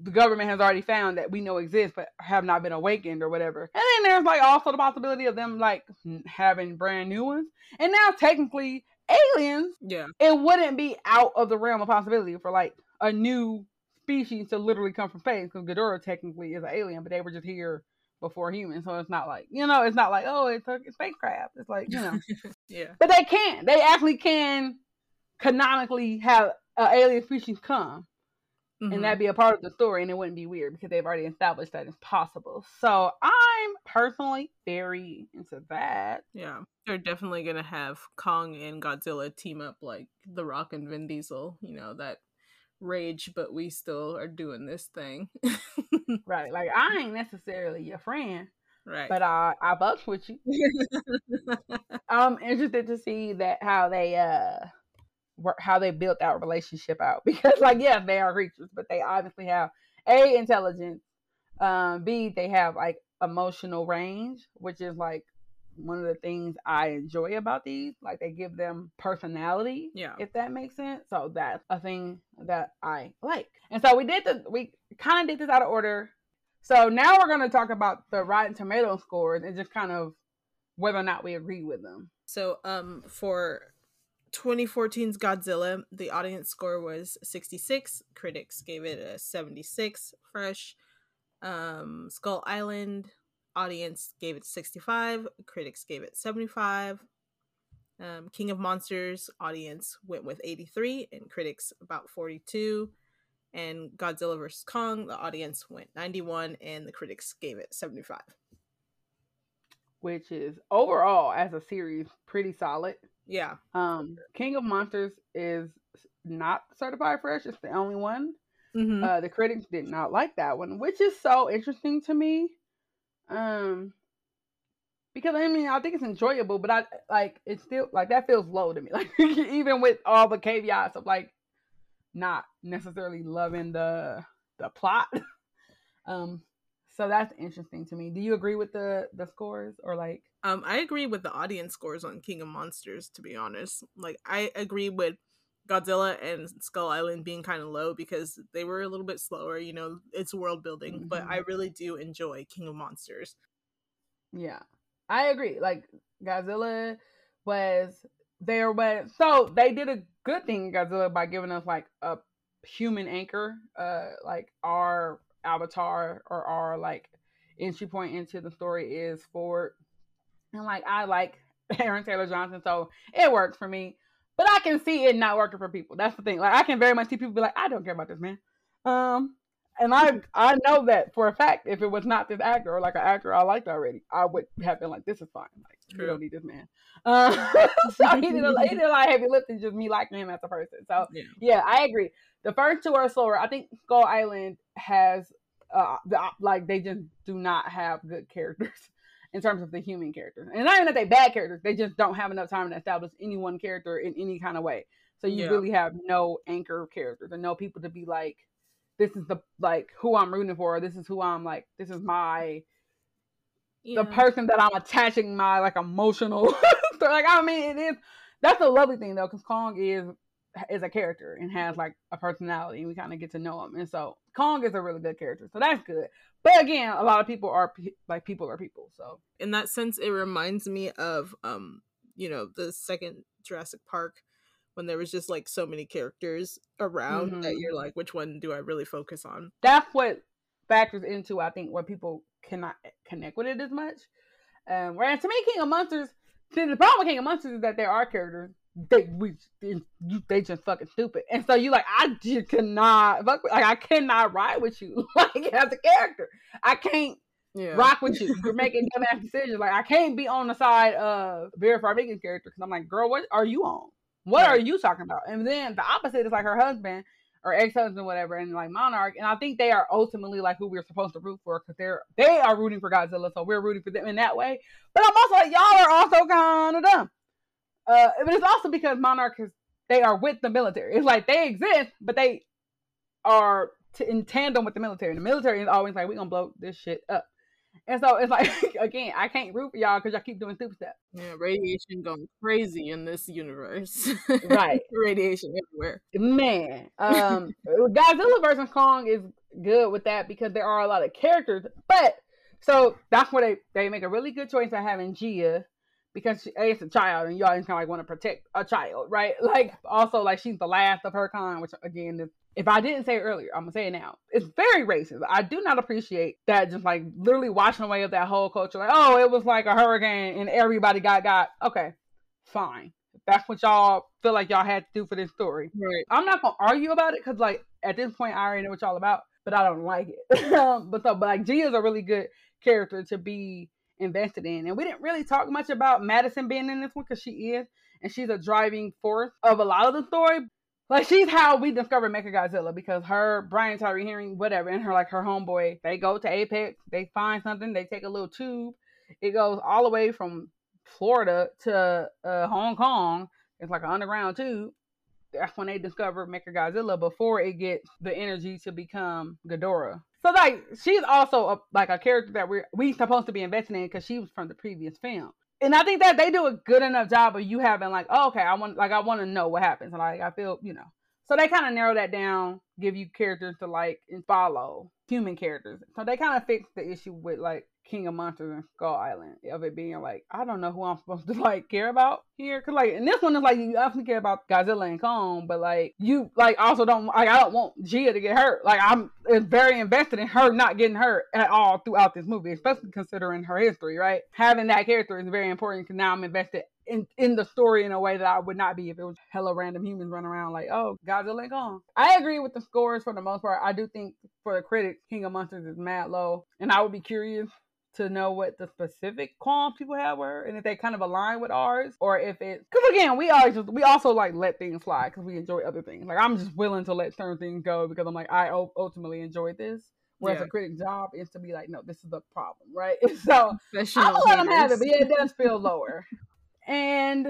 the government has already found that we know exist but have not been awakened or whatever. And then there's like also the possibility of them like having brand new ones. And now technically aliens Yeah. it wouldn't be out of the realm of possibility for like a new species to literally come from space because Ghidorah technically is an alien, but they were just here before humans, so it's not like you know, it's not like oh, it's a spacecraft. It's like you know, Yeah. but they can, they actually can canonically have an alien species come, Mhm. and that'd be a part of the story, and it wouldn't be weird because they've already established that it's possible. So I'm personally very into that. Yeah, they're definitely gonna have Kong and Godzilla team up like The Rock and Vin Diesel. You know that rage, but we still are doing this thing. Right, like I ain't necessarily your friend, right. but I I bucks with you. I'm interested to see that how they uh how they built that relationship out because like yeah they are creatures but they obviously have a intelligence um b they have like emotional range, which is like one of the things I enjoy about these. Like they give them personality. Yeah. If that makes sense. So that's a thing that I like. And so we did the we kind of did this out of order. So now we're gonna talk about the Rotten Tomato scores and just kind of whether or not we agree with them. So um for 2014's Godzilla, the audience score was 66. Critics gave it a 76 fresh. Um, Skull Island audience gave it 65. Critics gave it 75. Um, King of Monsters audience went with 83 and critics about 42. And Godzilla vs. Kong, the audience went 91 and the critics gave it 75. Which is overall as a series pretty solid. Yeah. Um, King of Monsters is not certified fresh. It's the only one. Mm-hmm. Uh, the critics did not like that one, which is so interesting to me. Um, because I mean, I think it's enjoyable, but I like it's still like that feels low to me. Like even with all the caveats of like not necessarily loving the the plot. um, so that's interesting to me. Do you agree with the the scores or like? Um, I agree with the audience scores on King of Monsters. To be honest, like I agree with Godzilla and Skull Island being kind of low because they were a little bit slower. You know, it's world building, mm-hmm. but I really do enjoy King of Monsters. Yeah, I agree. Like Godzilla was there, but so they did a good thing, Godzilla, by giving us like a human anchor, uh, like our avatar or our like entry point into the story is Ford, and like I like Aaron Taylor Johnson, so it works for me. But I can see it not working for people. That's the thing. Like I can very much see people be like, I don't care about this man. Um, and I I know that for a fact. If it was not this actor or like an actor I liked already, I would have been like, this is fine. Like True. we don't need this man. Um, so he did a, he did a lot of heavy lifting, just me liking him as a person. So yeah. yeah, I agree. The first two are slower. I think Skull Island has uh the, like they just do not have good characters in terms of the human characters. And not even that they bad characters, they just don't have enough time to establish any one character in any kind of way. So you yeah. really have no anchor characters and no people to be like, this is the like who I'm rooting for. This is who I'm like. This is my yeah. the person that I'm attaching my like emotional. like I mean, it is. That's a lovely thing though, because Kong is is a character and has like a personality, and we kind of get to know him. And so Kong is a really good character, so that's good. But again, a lot of people are like people are people. So in that sense, it reminds me of um, you know, the second Jurassic Park when there was just like so many characters around mm-hmm. that you're like, which one do I really focus on? That's what factors into I think where people cannot connect with it as much. Um, whereas to me, King of Monsters, see the problem with King of Monsters is that there are characters they we they just fucking stupid, and so you like I just cannot fuck with, like I cannot ride with you like as a character. I can't yeah. rock with you. You're making dumbass decisions. Like I can't be on the side of Vera Farmiga's character because I'm like, girl, what are you on? What right. are you talking about? And then the opposite is like her husband or ex-husband, whatever, and like Monarch. And I think they are ultimately like who we're supposed to root for because they're they are rooting for Godzilla, so we're rooting for them in that way. But I'm also like, y'all are also kind of dumb. Uh, but it's also because Monarch is they are with the military. It's like they exist, but they are t- in tandem with the military. And the military is always like, we're gonna blow this shit up. And so it's like again, I can't root for y'all because y'all keep doing stupid stuff. Yeah, radiation going crazy in this universe. Right, radiation everywhere. Man, um, Godzilla versus Kong is good with that because there are a lot of characters. But so that's where they they make a really good choice by having Jia because she, it's a child and you always kind of like want to protect a child, right? Like also like she's the last of her kind, which again is if I didn't say it earlier, I'm gonna say it now. It's very racist. I do not appreciate that. Just like literally washing away of that whole culture. Like, oh, it was like a hurricane and everybody got got. Okay, fine. that's what y'all feel like y'all had to do for this story. Right. I'm not gonna argue about it because like at this point I already know what y'all about, but I don't like it. But so, but like G is a really good character to be invested in, and we didn't really talk much about Madison being in this one because she is, and she's a driving force of a lot of the story. Like she's how we discovered Mecha Godzilla because her Brian Tyree Henry, whatever, and her like her homeboy, they go to Apex, they find something, they take a little tube, it goes all the way from Florida to uh, Hong Kong. It's like an underground tube. That's when they discover Mecha Godzilla before it gets the energy to become Ghidorah. So like she's also a, like a character that we're we supposed to be investing in because she was from the previous film. And I think that they do a good enough job of you having like, oh, okay, I want like I want to know what happens. Like I feel, you know. So they kind of narrow that down, give you characters to like and follow, human characters. So they kind of fix the issue with like King of Monsters and Skull Island of it being like I don't know who I'm supposed to like care about here because like in this one is like you often care about Godzilla and Kong, but like you like also don't like I don't want Jia to get hurt. Like I'm very invested in her not getting hurt at all throughout this movie, especially considering her history. Right, having that character is very important because now I'm invested in, in the story in a way that I would not be if it was hella random humans running around like, oh, Godzilla and Kong. I agree with the scores for the most part. I do think for the critics, King of Monsters is mad low, and I would be curious to know what the specific qualms people have were and if they kind of align with ours or if it because again we always just we also like let things fly because we enjoy other things. Like i'm just willing to let certain things go because i'm like i ultimately enjoy this whereas yeah. a critic job is to be like no this is the problem right? So i'll let them have it but yeah it does feel lower. And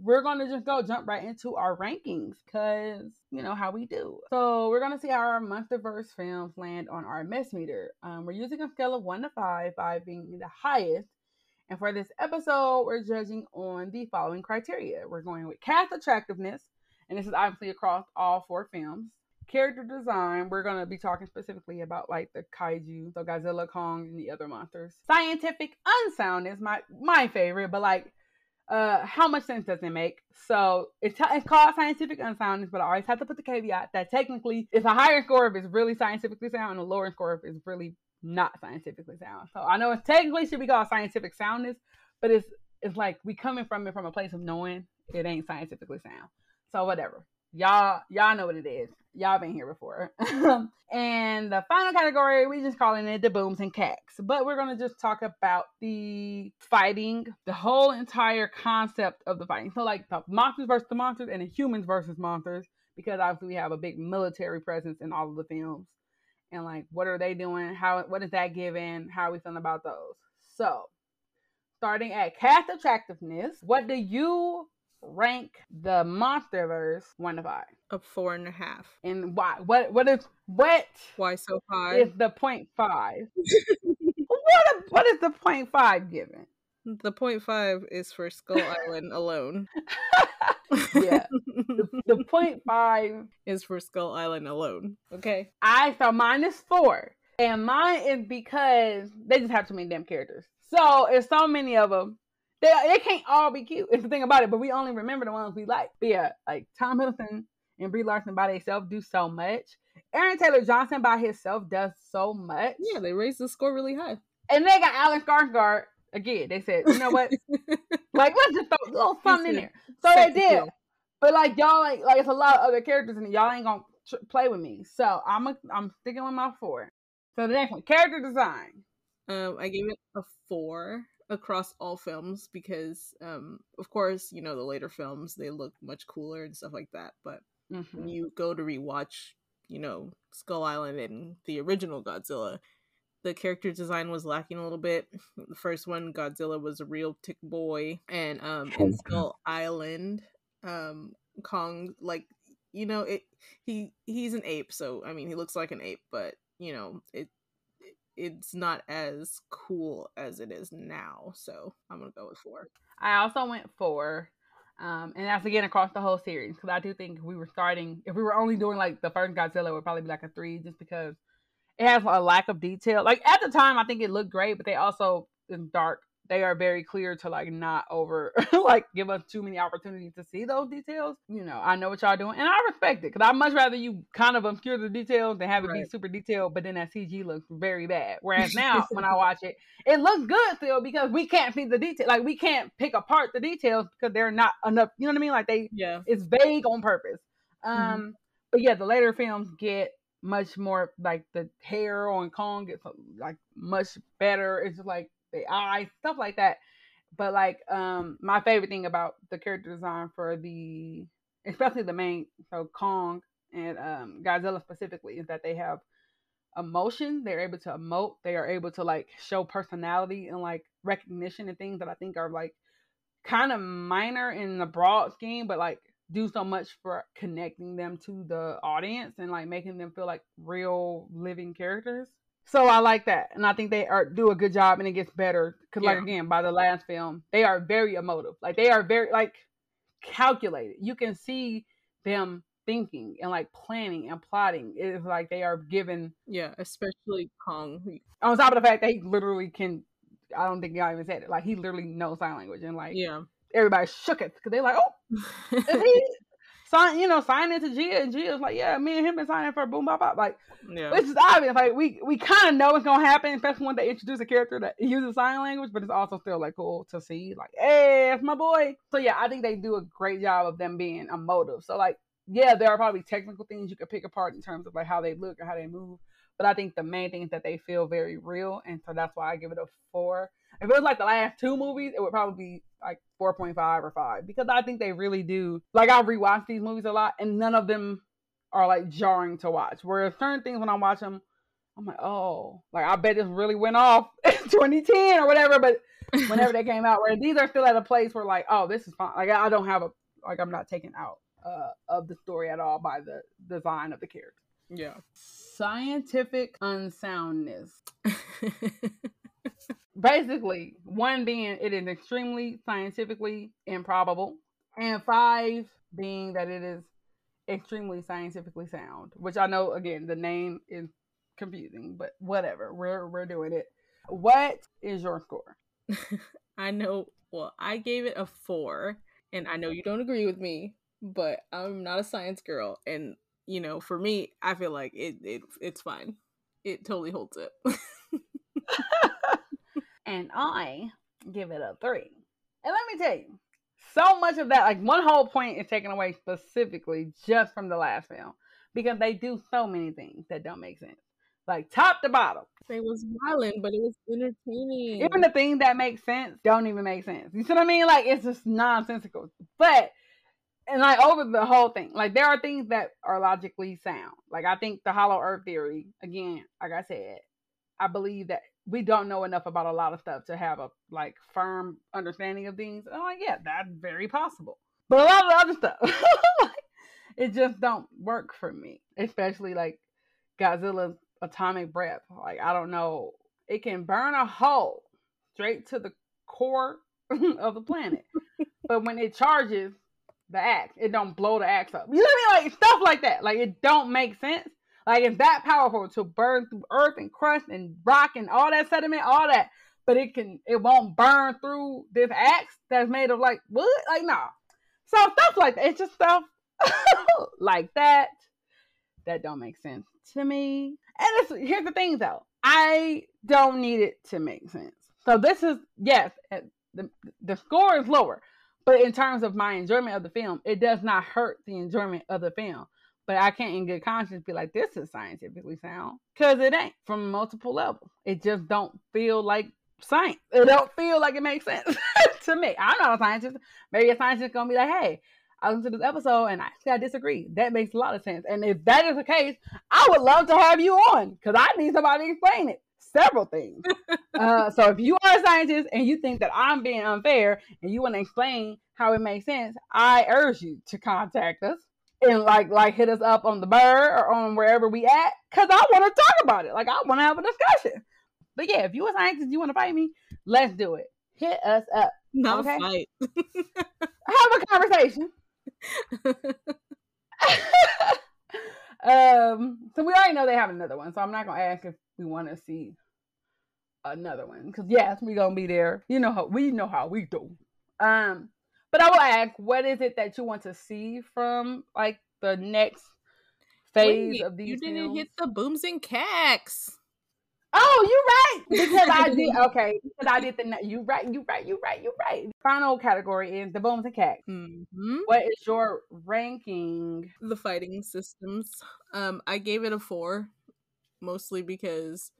we're going to just go jump right into our rankings because you know how we do. So we're going to see how our MonsterVerse films land on our Messmeter. Um, we're using a scale of one to five, five being the highest. And for this episode, we're judging on the following criteria. We're going with cast attractiveness, and this is obviously across all four films. Character design, we're to be talking specifically about like the kaiju, so Godzilla, Kong, and the other monsters. Scientific unsoundness, my my favorite, but like uh, how much sense does it make? So it's, it's called scientific unsoundness, but I always have to put the caveat that technically it's a higher score if it's really scientifically sound and a lower score if it's really not scientifically sound. So I know it technically should be called scientific soundness, but it's it's like we coming from it from a place of knowing it ain't scientifically sound. So whatever. Y'all y'all know what it is. Y'all been here before. and the final category, we just calling it the booms and cacks. But we're gonna just talk about the fighting, the whole entire concept of the fighting. So like the monsters versus the monsters and the humans versus monsters, because obviously we have a big military presence in all of the films. And like what are they doing? How what is that giving? How are we feeling about those? So starting at cast attractiveness, what do you rank the MonsterVerse one to five? A four and a half. And why? What? What is what? Why so high? Is the point five? what? A, what is the point five given? The point five is for Skull Island alone. yeah. The, the point five is for Skull Island alone. Okay. I so mine is four. And mine is because they just have too many damn characters. So it's so many of them they they can't all be cute. It's the thing about it, but we only remember the ones we like. But yeah, like Tom Hiddleston and Brie Larson by themselves do so much. Aaron Taylor Johnson by himself does so much. Yeah, they raised the score really high. And they got Alan Skarsgård again. They said, you know what? like let's just throw a little something in there. So they did. But like y'all, like like it's a lot of other characters, and y'all ain't gonna tr- play with me. So I'm a, I'm sticking with my four. So the next one, character design. Um, I gave it a four across all films because um of course you know the later films they look much cooler and stuff like that but mm-hmm. when you go to rewatch you know skull island and the original godzilla the character design was lacking a little bit the first one godzilla was a real tick boy and um in skull island um kong like you know it he he's an ape so i mean he looks like an ape but you know it it's not as cool as it is now. So I'm gonna go with four. I also went four. Um, and that's again across the whole series because I do think we were starting, if we were only doing like the first Godzilla, it would probably be like a three, just because it has a lack of detail. Like at the time, I think it looked great, but they also in dark they are very clear to like not over like give us too many opportunities to see those details. You know, I know what y'all doing, and I respect it because I'd much rather you kind of obscure the details than have it right. be super detailed, but then that CG looks very bad. Whereas now, when I watch it, it looks good still because we can't see the detail. Like we can't pick apart the details because they're not enough. You know what I mean? Like they, yeah, it's vague on purpose. Mm-hmm. Um, mm-hmm. but yeah, the later films get much more like the hair on Kong gets like much better. It's just like the eyes, stuff like that. But like um my favorite thing about the character design for the especially the main so Kong and um Godzilla specifically is that they have emotion. They're able to emote. They are able to like show personality and like recognition and things that I think are like kind of minor in the broad scheme, but like do so much for connecting them to the audience and like making them feel like real living characters. So I like that, and I think they are do a good job, and it gets better because, like again, by the last film, they are very emotive. Like they are very like calculated. You can see them thinking and like planning and plotting. It's like they are given Yeah, especially Kong. on top of the fact that he literally can. I don't think y'all even said it. Like he literally knows sign language, and like Yeah. everybody shook it because they're like, oh, is he sign, you know, signing to Jia, and Jia's like, yeah, me and him been signing for Boom Bop Bop. Like, yeah. which is obvious. Like, we we kind of know it's gonna happen, especially when they introduce a character that uses sign language. But it's also still like cool to see, like, hey, it's my boy. So yeah, I think they do a great job of them being emotive. So like, yeah, there are probably technical things you could pick apart in terms of like how they look or how they move. But I think the main thing is that they feel very real, and so that's why I give it a four. If it was like the last two movies, it would probably be like four point five or five because I think they really do. Like I rewatch these movies a lot, and none of them are like jarring to watch. Whereas certain things when I watch them, I'm like, oh, like I bet this really went off in 2010 or whatever. But whenever they came out, where these are still at a place where like, oh, this is fine. Like I don't have a like I'm not taken out uh, of the story at all by the design of the character. yeah. Scientific unsoundness. Basically, one being it is extremely scientifically improbable, and five being that it is extremely scientifically sound. Which I know again the name is confusing, but whatever. We're we're doing it. What is your score? I know. Well, I gave it a four, and I know you don't agree with me, but I'm not a science girl, and you know, for me, I feel like it it it's fine. It totally holds it. and I give it a three. And let me tell you, so much of that, like one whole point is taken away specifically just from the last film because they do so many things that don't make sense, like top to bottom. it was violent, but it was entertaining. Even the things that make sense don't even make sense. You see what I mean? Like it's just nonsensical. But and like over the whole thing, like there are things that are logically sound. Like I think the hollow earth theory, again, like I said, I believe that we don't know enough about a lot of stuff to have a like firm understanding of things. I'm like, yeah, that's very possible. But a lot of the other stuff, it just don't work for me. Especially like Godzilla's atomic breath. Like I don't know, it can burn a hole straight to the core of the planet. but when it charges the axe, it don't blow the axe up. You know what I mean? Like stuff like that. Like it don't make sense. Like it's that powerful to burn through earth and crust and rock and all that sediment, all that. But it can it won't burn through this axe that's made of like wood. Like no. So stuff like that. It's just stuff like that that don't make sense to me. And here's the thing though. I don't need it to make sense. So this is yes, the the score is lower, but in terms of my enjoyment of the film, it does not hurt the enjoyment of the film. But I can't, in good conscience, be like, "This is scientifically sound," because it ain't from multiple levels. It just don't feel like science. It don't feel like it makes sense to me. I'm not a scientist. Maybe a scientist gonna be like, "Hey, I listened to this episode and I I disagree." That makes a lot of sense. And if that is the case, I would love to have you on because I need somebody to explain it. Several things. uh, so if you are a scientist and you think that I'm being unfair and you want to explain how it makes sense, I urge you to contact us and like like hit us up on the bird or on wherever we at because I want to talk about it. Like I want to have a discussion. But yeah, if you a scientist, you want to fight me, let's do it. Hit us up. Not Okay. fight. Have a conversation. um, so we already know they have another one, so I'm not gonna ask if we want to see another one because yes, we gonna be there. You know how we know how we do. Um, but I will ask, what is it that you want to see from like the next phase Wait, of these? you didn't films? hit the booms and cacks. Oh, you're right. Because I did okay. Because I did the you right, you right, you right, you right. Final category is the booms and cats. hmm What is your ranking? The fighting systems. Um, I gave it a four, mostly because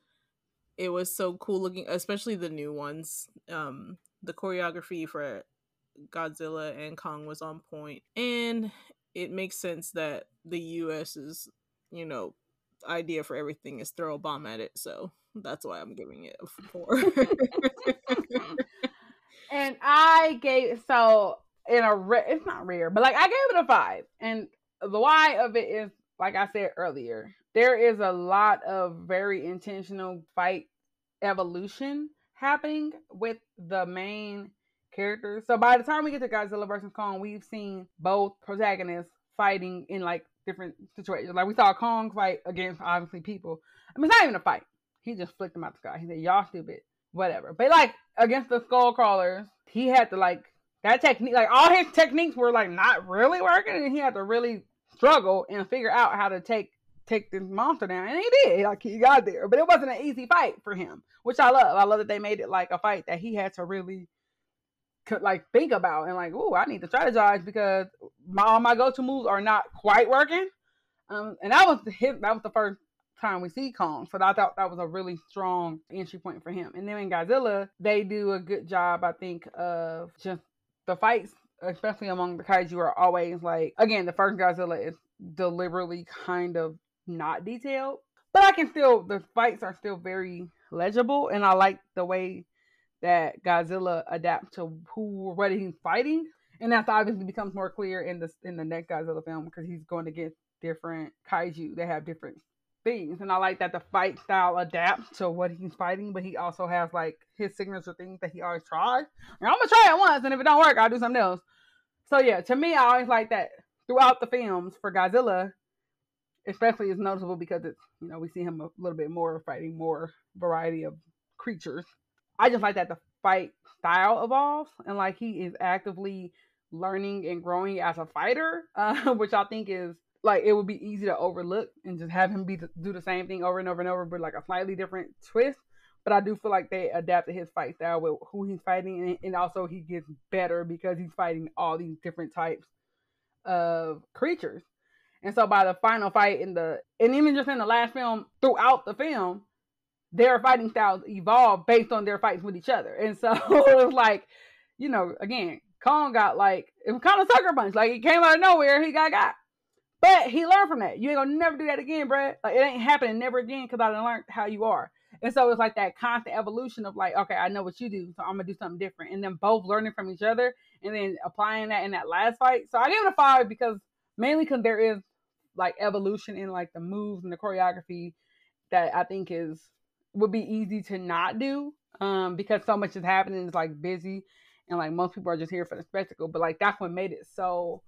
it was so cool looking, especially the new ones. Um, the choreography for Godzilla and Kong was on point, and it makes sense that the U.S.'s, you know, idea for everything is throw a bomb at it. So that's why I'm giving it a four. and I gave so in a rare, it's not rare, but like I gave it a five. And the why of it is, like I said earlier, there is a lot of very intentional fight evolution happening with the main characters. So by the time we get to Godzilla versus Kong, we've seen both protagonists fighting in like different situations. Like we saw Kong fight against obviously people. I mean, it's not even a fight. He just flicked them out the sky. He said, "Y'all stupid." Whatever. But like against the skull crawlers, he had to like that technique. Like all his techniques were like not really working, and he had to really struggle and figure out how to take take this monster down. And he did. Like he got there, but it wasn't an easy fight for him, which I love. I love that they made it like a fight that he had to really like think about and like, oh, I need to strategize because my all my go to moves are not quite working. Um, and that was hit. That was the first time we see Kong, so I thought that was a really strong entry point for him. And then in Godzilla, they do a good job, I think, of just the fights, especially among the kaiju, are always like again, the first Godzilla is deliberately kind of not detailed, but I can still the fights are still very legible, and I like the way that Godzilla adapts to who what he's fighting, and that's obviously becomes more clear in the in the next Godzilla film because he's going to get different kaiju that have different things, and I like that the fight style adapts to what he's fighting, but he also has like his signature things that he always tries. And I'm gonna try it once, and if it don't work, I'll do something else. So yeah, to me, I always like that throughout the films for Godzilla, especially is noticeable because it's you know we see him a little bit more fighting more variety of creatures I just like that the fight style evolves and like he is actively learning and growing as a fighter, uh, which I think is like it would be easy to overlook and just have him be do the same thing over and over and over, but like a slightly different twist. But I do feel like they adapted his fight style with who he's fighting, and, and also he gets better because he's fighting all these different types of creatures. And so by the final fight in the and even just in the last film, throughout the film, their fighting styles evolve based on their fights with each other. And so it was like, you know, again, Kong got like it was kind of sucker punch. Like he came out of nowhere, he got got. But he learned from that. You ain't gonna never do that again, bruh. Like it ain't happening never again because I learned how you are. And so it's like that constant evolution of like, okay, I know what you do, so I'm gonna do something different. And then both learning from each other and then applying that in that last fight. So I give it a five because mainly because there is like evolution in like the moves and the choreography that I think is would be easy to not do um, because so much is happening. It's like busy, and like most people are just here for the spectacle. But like that's what made it so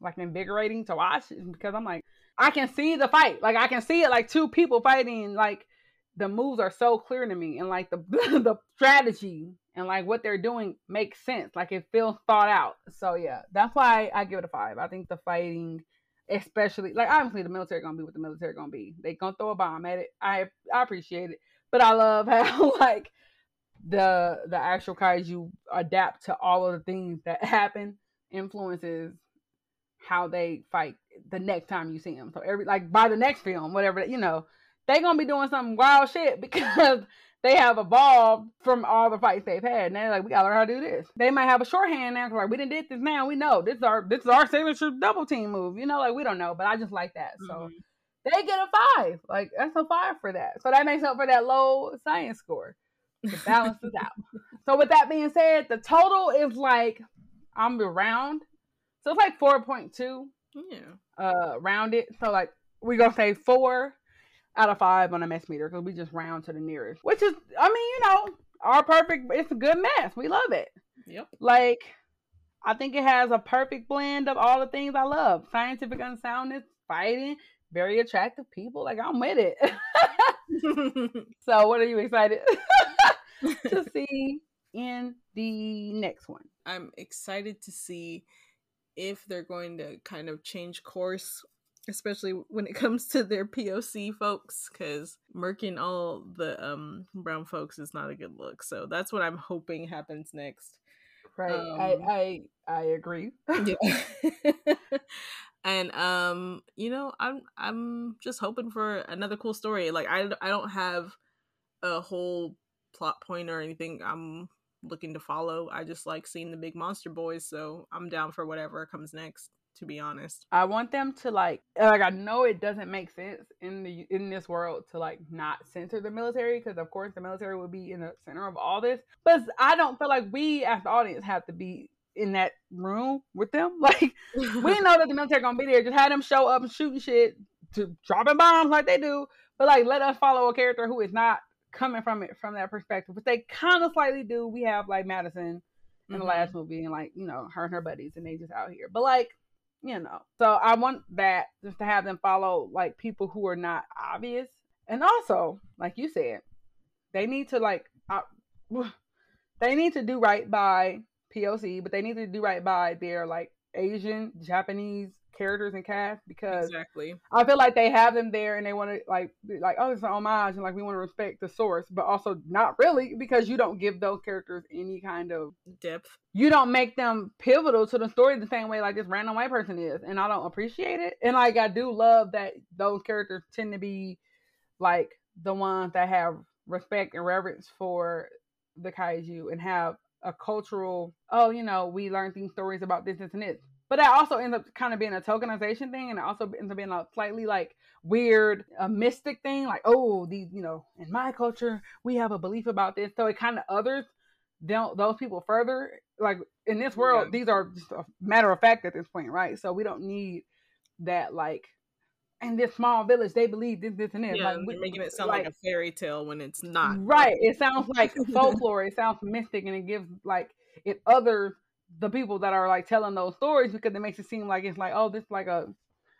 like invigorating to watch because I'm like I can see the fight. Like I can see it like two people fighting. Like the moves are so clear to me, and like the the strategy and like what they're doing makes sense. Like it feels thought out. So yeah, that's why I give it a five. I think the fighting especially like obviously the military gonna be what the military gonna be. They gonna throw a bomb at it. I I appreciate it, but I love how like the the actual kaiju adapt to all of the things that happen influences how they fight the next time you see them. So every like by the next film, whatever you know, they gonna be doing some wild shit because they have evolved from all the fights they've had. And they're like, we gotta learn how to do this. They might have a shorthand now, because like we didn't did this now. We know this is our this is our signature double team move. You know, like we don't know, but I just like that. So mm-hmm. they get a five. Like that's a five for that. So that makes up for that low science score. It balances out. So with that being said, the total is like I'm around. So it's like four point two. Yeah. Uh round it. So like we gonna say four out of five on a mess meter because we just round to the nearest. Which is, I mean, you know, our perfect. It's a good mess. We love it. Yep. Like, I think it has a perfect blend of all the things I love: scientific unsoundness, fighting, very attractive people. Like, I'm with it. so, what are you excited to see in the next one? I'm excited to see if they're going to kind of change course especially when it comes to their POC folks, because murking all the um brown folks is not a good look. So that's what I'm hoping happens next. Right. Um, I I I agree. yeah. and um, you know, I'm I'm just hoping for another cool story. Like I I don't have a whole plot point or anything I'm looking to follow. I just like seeing the big monster boys, so I'm down for whatever comes next to be honest. I want them to like like I know it doesn't make sense in the in this world to like not censor the military because of course the military would be in the center of all this. But I don't feel like we as the audience have to be in that room with them. Like we know that the military gonna be there. Just have them show up and shooting shit, to dropping bombs like they do. But like, let us follow a character who is not coming from it from that perspective. But they kind of slightly do. We have like Madison in the Mhm. last movie, and like you know her and her buddies, and they just out here. But like you know, so I want that just to have them follow like people who are not obvious, and also like you said, they need to like uh, they need to do right by POC, but they need to do right by their like Asian, Japanese characters and cast because exactly. I feel like they have them there and they want to like be like oh it's an homage and like we want to respect the source, but also not really because you don't give those characters any kind of Depth. you don't make them pivotal to the story the same way like this random white person is, and I don't appreciate it. And like I do love that those characters tend to be like the ones that have respect and reverence for the kaiju and have a cultural oh you know we learn these stories about this this and this but that also ends up kind of being a tokenization thing and it also ends up being a slightly like weird a mystic thing like oh these you know in my culture we have a belief about this so it kind of others don't those people further like in this world Yeah. these are just a matter of fact at this point right so we don't need that like in this small village they believe this this and this Yeah, like, we- making it sound like, a fairy tale when it's not. Right. It sounds like folklore. It sounds mystic, and it gives like it others the people that are like telling those stories because it makes it seem like it's like oh this like a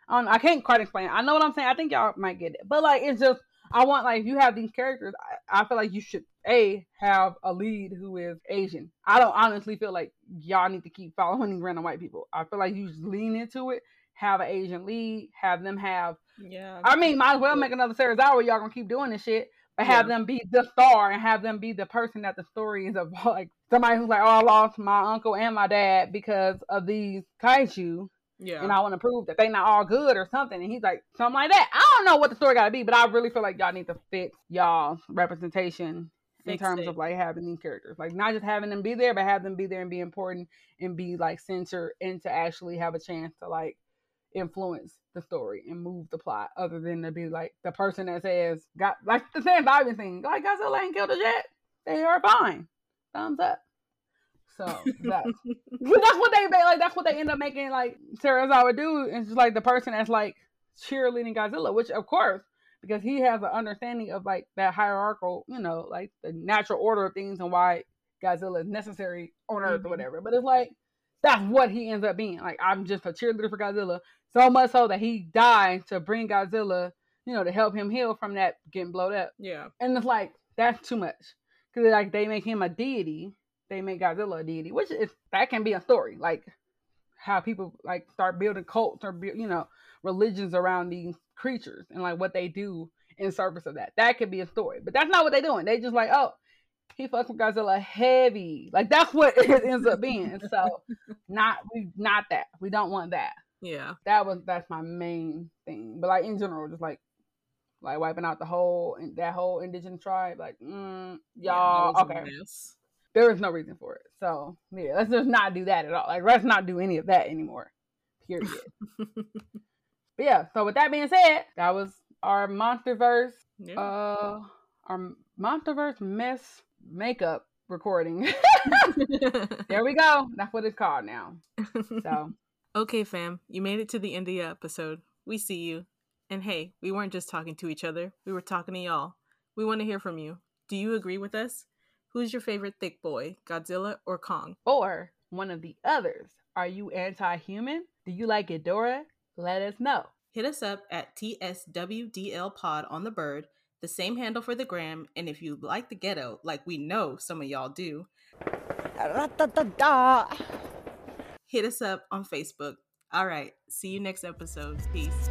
I don't I can't quite explain. It. I know what I'm saying. I think y'all might get it, but like it's just I want like if you have these characters. I, I feel like you should a have a lead who is Asian. I don't honestly feel like y'all need to keep following these random white people. I feel like you just lean into it. Have an Asian lead. Have them have Yeah. I mean, might as well make another series out where y'all gonna keep doing this shit, but have Yeah. them be the star and have them be the person that the story is about. Like somebody who's like, oh, I lost my uncle and my dad because of these kaiju, yeah. and I want to prove that they not all good or something. And he's like, something like that. I don't know what the story gotta be, but I really feel like y'all need to fix y'all's representation in terms it. of like having these characters, like not just having them be there, but have them be there and be important and be like censored and to actually have a chance to like influence the story and move the plot other than to be like the person that says got like the same thing like Godzilla ain't killed a jet. they are fine thumbs up so that's that's what they like that's what they end up making like Serizawa do it's just like the person that's like cheerleading Godzilla which of course because he has an understanding of like that hierarchical you know like the natural order of things and why Godzilla is necessary on Earth Mhm. or whatever but it's like that's what he ends up being like I'm just a cheerleader for Godzilla so much so that he died to bring Godzilla, you know, to help him heal from that getting blown up. yeah. And it's like that's too much because like they make him a deity, they make Godzilla a deity, which is that can be a story, like how people like start building cults or build, you know religions around these creatures and like what they do in service of that. That could be a story, but that's not what they're doing. They just like oh. He fucks with Godzilla heavy, like that's what it ends up being. So, not we not that. We don't want that Yeah. that was that's my main thing. But like in general, just like like wiping out the whole that whole indigenous tribe, like mm, Yeah, y'all a okay. There no reason for it. So yeah, let's just not do that at all. Like let's not do any of that anymore. Period. but yeah, so with that being said, that was our monsterverse yeah. uh our monsterverse mess makeup recording. there we go. That's what it's called now. So okay, fam. You made it to the end of the episode. We see you. And hey, we weren't just talking to each other, we were talking to y'all. We want to hear from you. Do you agree with us? Who's your favorite thick boy, Godzilla or Kong? or one of the others. Are you anti human? Do you like Ghidorah? Let us know. Hit us up at TSWDL Pod on the bird, the same handle for the gram. And if you like the ghetto, like we know some of y'all do, hit us up on Facebook. All right. See you next episode. Peace.